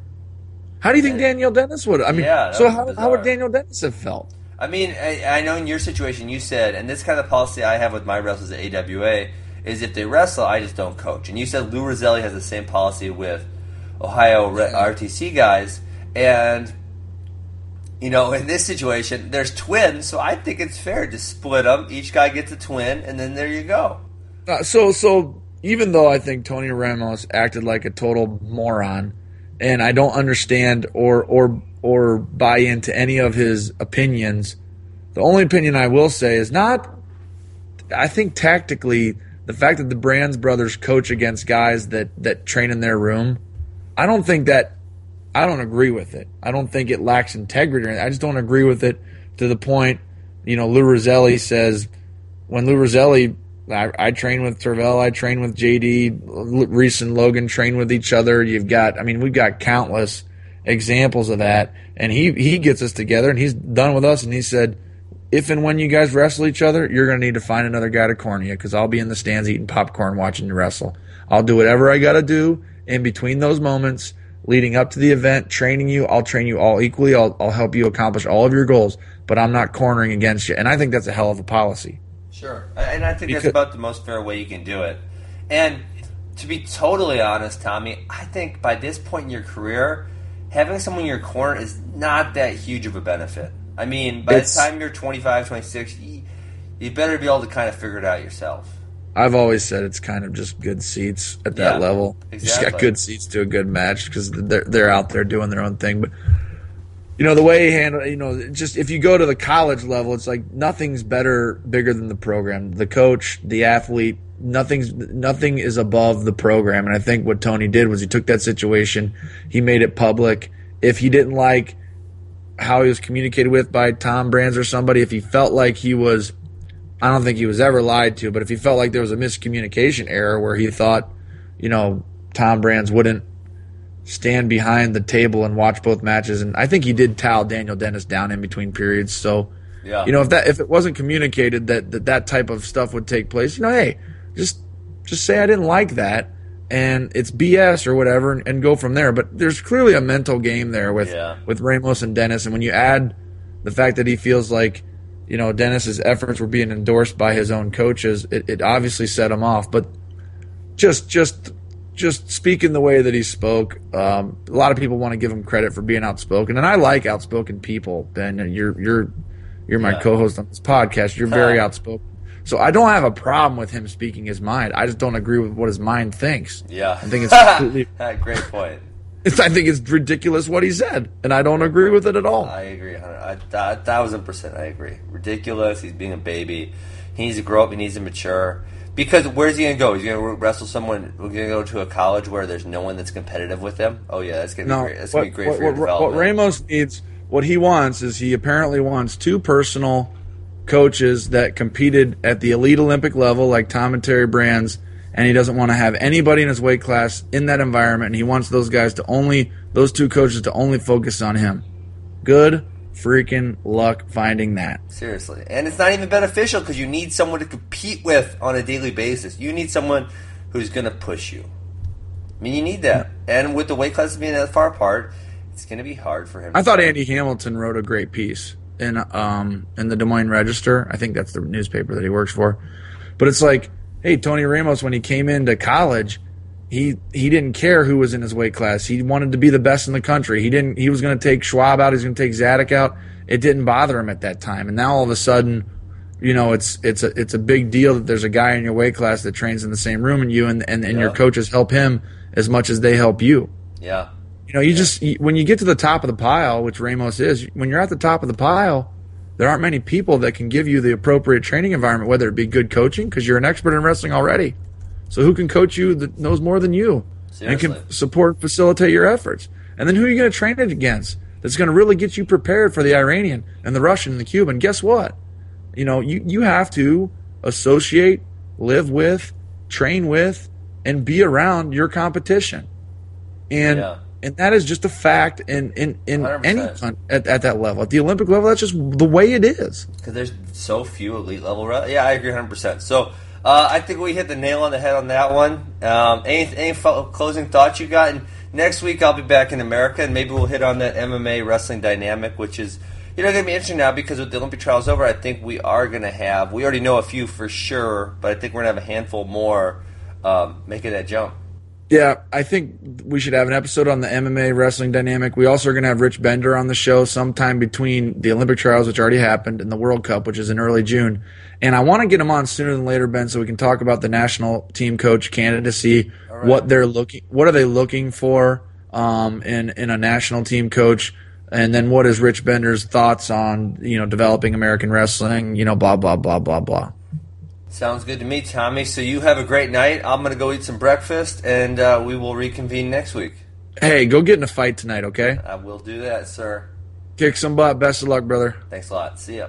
how do you think Daniel Dennis would? I mean, Yeah, so how, how would Daniel Dennis have felt? I mean, I, I know in your situation you said, and this kind of policy I have with my wrestlers at AWA is if they wrestle, I just don't coach. And you said Lou Rosselli has the same policy with Ohio RTC guys, and you know, in this situation, there's twins, so I think it's fair to split them. Each guy gets a twin, and then there you go. Uh, so, so even though I think Tony Ramos acted like a total moron, and I don't understand or or or buy into any of his opinions, the only opinion I will say is not. I think tactically, the fact that the Brands brothers coach against guys that that train in their room, I don't think that. I don't agree with it. I don't think it lacks integrity. I just don't agree with it to the point. You know, Lou Rosselli says when Lou Rosselli, I, I train with Tervel. I train with JD, Reese and Logan train with each other. You've got, I mean, we've got countless examples of that. And he, he gets us together and he's done with us and he said, if and when you guys wrestle each other, you're going to need to find another guy to corner you because I'll be in the stands eating popcorn watching you wrestle. I'll do whatever I got to do in between those moments leading up to the event, training you. I'll train you all equally. I'll, I'll help you accomplish all of your goals, but I'm not cornering against you. And I think that's a hell of a policy. Sure. And I think Because- that's about the most fair way you can do it. And to be totally honest, Tommy, I think by this point in your career, having someone in your corner is not that huge of a benefit. I mean, by the time you're 25, 26, you, you better be able to kind of figure it out yourself. I've always said it's kind of just good seats at that Yeah, level. You Just got good seats to a good match because they're they're out there doing their own thing. But you know the way he handled you know, just if you go to the college level, it's like nothing's better, bigger than the program, the coach, the athlete. Nothing's nothing is above the program. And I think what Tony did was he took that situation, he made it public. If he didn't like how he was communicated with by Tom Brands or somebody, if he felt like he was I don't think he was ever lied to, but if he felt like there was a miscommunication error where he thought, you know, Tom Brands wouldn't stand behind the table and watch both matches, and I think he did towel Daniel Dennis down in between periods. So, Yeah. you know, if that if it wasn't communicated that that, that type of stuff would take place, you know, hey, just just say I didn't like that, and it's BS or whatever, and, and go from there. But there's clearly a mental game there with Yeah. with Ramos and Dennis, and when you add the fact that he feels like, you know, Dennis's efforts were being endorsed by his own coaches, it, it obviously set him off. But just just just speaking the way that he spoke, um, a lot of people want to give him credit for being outspoken, and I like outspoken people. Ben, you're you're you're my Yeah. co-host on this podcast. You're very outspoken, so I don't have a problem with him speaking his mind. I just don't agree with what his mind thinks. Yeah. I think it's completely. Great point. It's, I think it's ridiculous what he said, and I don't agree with it at all. I agree, I, a thousand percent. I agree. Ridiculous. He's being a baby. He needs to grow up. He needs to mature. Because where's he gonna go? He's gonna wrestle someone. We're gonna go to a college where there's no one that's competitive with him. Oh yeah, that's gonna be great. That's gonna what, be great what, for your what, what. Ramos needs, what he wants is he apparently wants two personal coaches that competed at the elite Olympic level, like Tom and Terry Brands, and he doesn't want to have anybody in his weight class in that environment, and he wants those guys to only, those two coaches to only focus on him. Good freaking luck finding that. Seriously, and it's not even beneficial because you need someone to compete with on a daily basis. You need someone who's gonna push you. I mean, you need that. And with the weight classes being that far apart, it's gonna be hard for him. I thought Andy Hamilton wrote a great piece in um in the Des Moines Register. I think that's the newspaper that he works for. But it's like, hey, Tony Ramos when he came into college, he he didn't care who was in his weight class. He wanted to be the best in the country. He didn't he was going to take Schwab out, he's going to take Zadok out. It didn't bother him at that time. And now all of a sudden, you know, it's it's a it's a big deal that there's a guy in your weight class that trains in the same room and you and and, and your coaches help him as much as they help you. Yeah. You know, you just you, when you get to the top of the pile, which Ramos is, when you're at the top of the pile, there aren't many people that can give you the appropriate training environment, whether it be good coaching, because you're an expert in wrestling already. So who can coach you that knows more than you and can support, facilitate your efforts? And then who are you going to train it against? That's going to really get you prepared for the Iranian and the Russian and the Cuban. Guess what? You know, you, you have to associate, live with, train with, and be around your competition. And Yeah. and that is just a fact in in, in any 100%. con- at, at that level. At the Olympic level, that's just the way it is. because there's so few elite level. Re- yeah, I agree 100. percent So uh, I think we hit the nail on the head on that one. Um, any any closing thoughts you got? And next week I'll be back in America, and maybe we'll hit on that MMA wrestling dynamic, which is you know going to be interesting now because with the Olympic trials over, I think we are going to have. We already know a few for sure, but I think we're going to have a handful more um, making that jump. Yeah, I think we should have an episode on the MMA wrestling dynamic. We also are going to have Rich Bender on the show sometime between the Olympic trials, which already happened, and the World Cup, which is in early June. And I want to get him on sooner than later, Ben, so we can talk about the national team coach candidacy, right. what they're looking, what are they looking for um, in in a national team coach, and then what is Rich Bender's thoughts on you know developing American wrestling, you know, blah blah blah blah blah. Sounds good to me, Tommy. So you have a great night. I'm going to go eat some breakfast, and uh, we will reconvene next week. Hey, go get in a fight tonight, okay? I will do that, sir. Kick some butt. Best of luck, brother. Thanks a lot. See ya.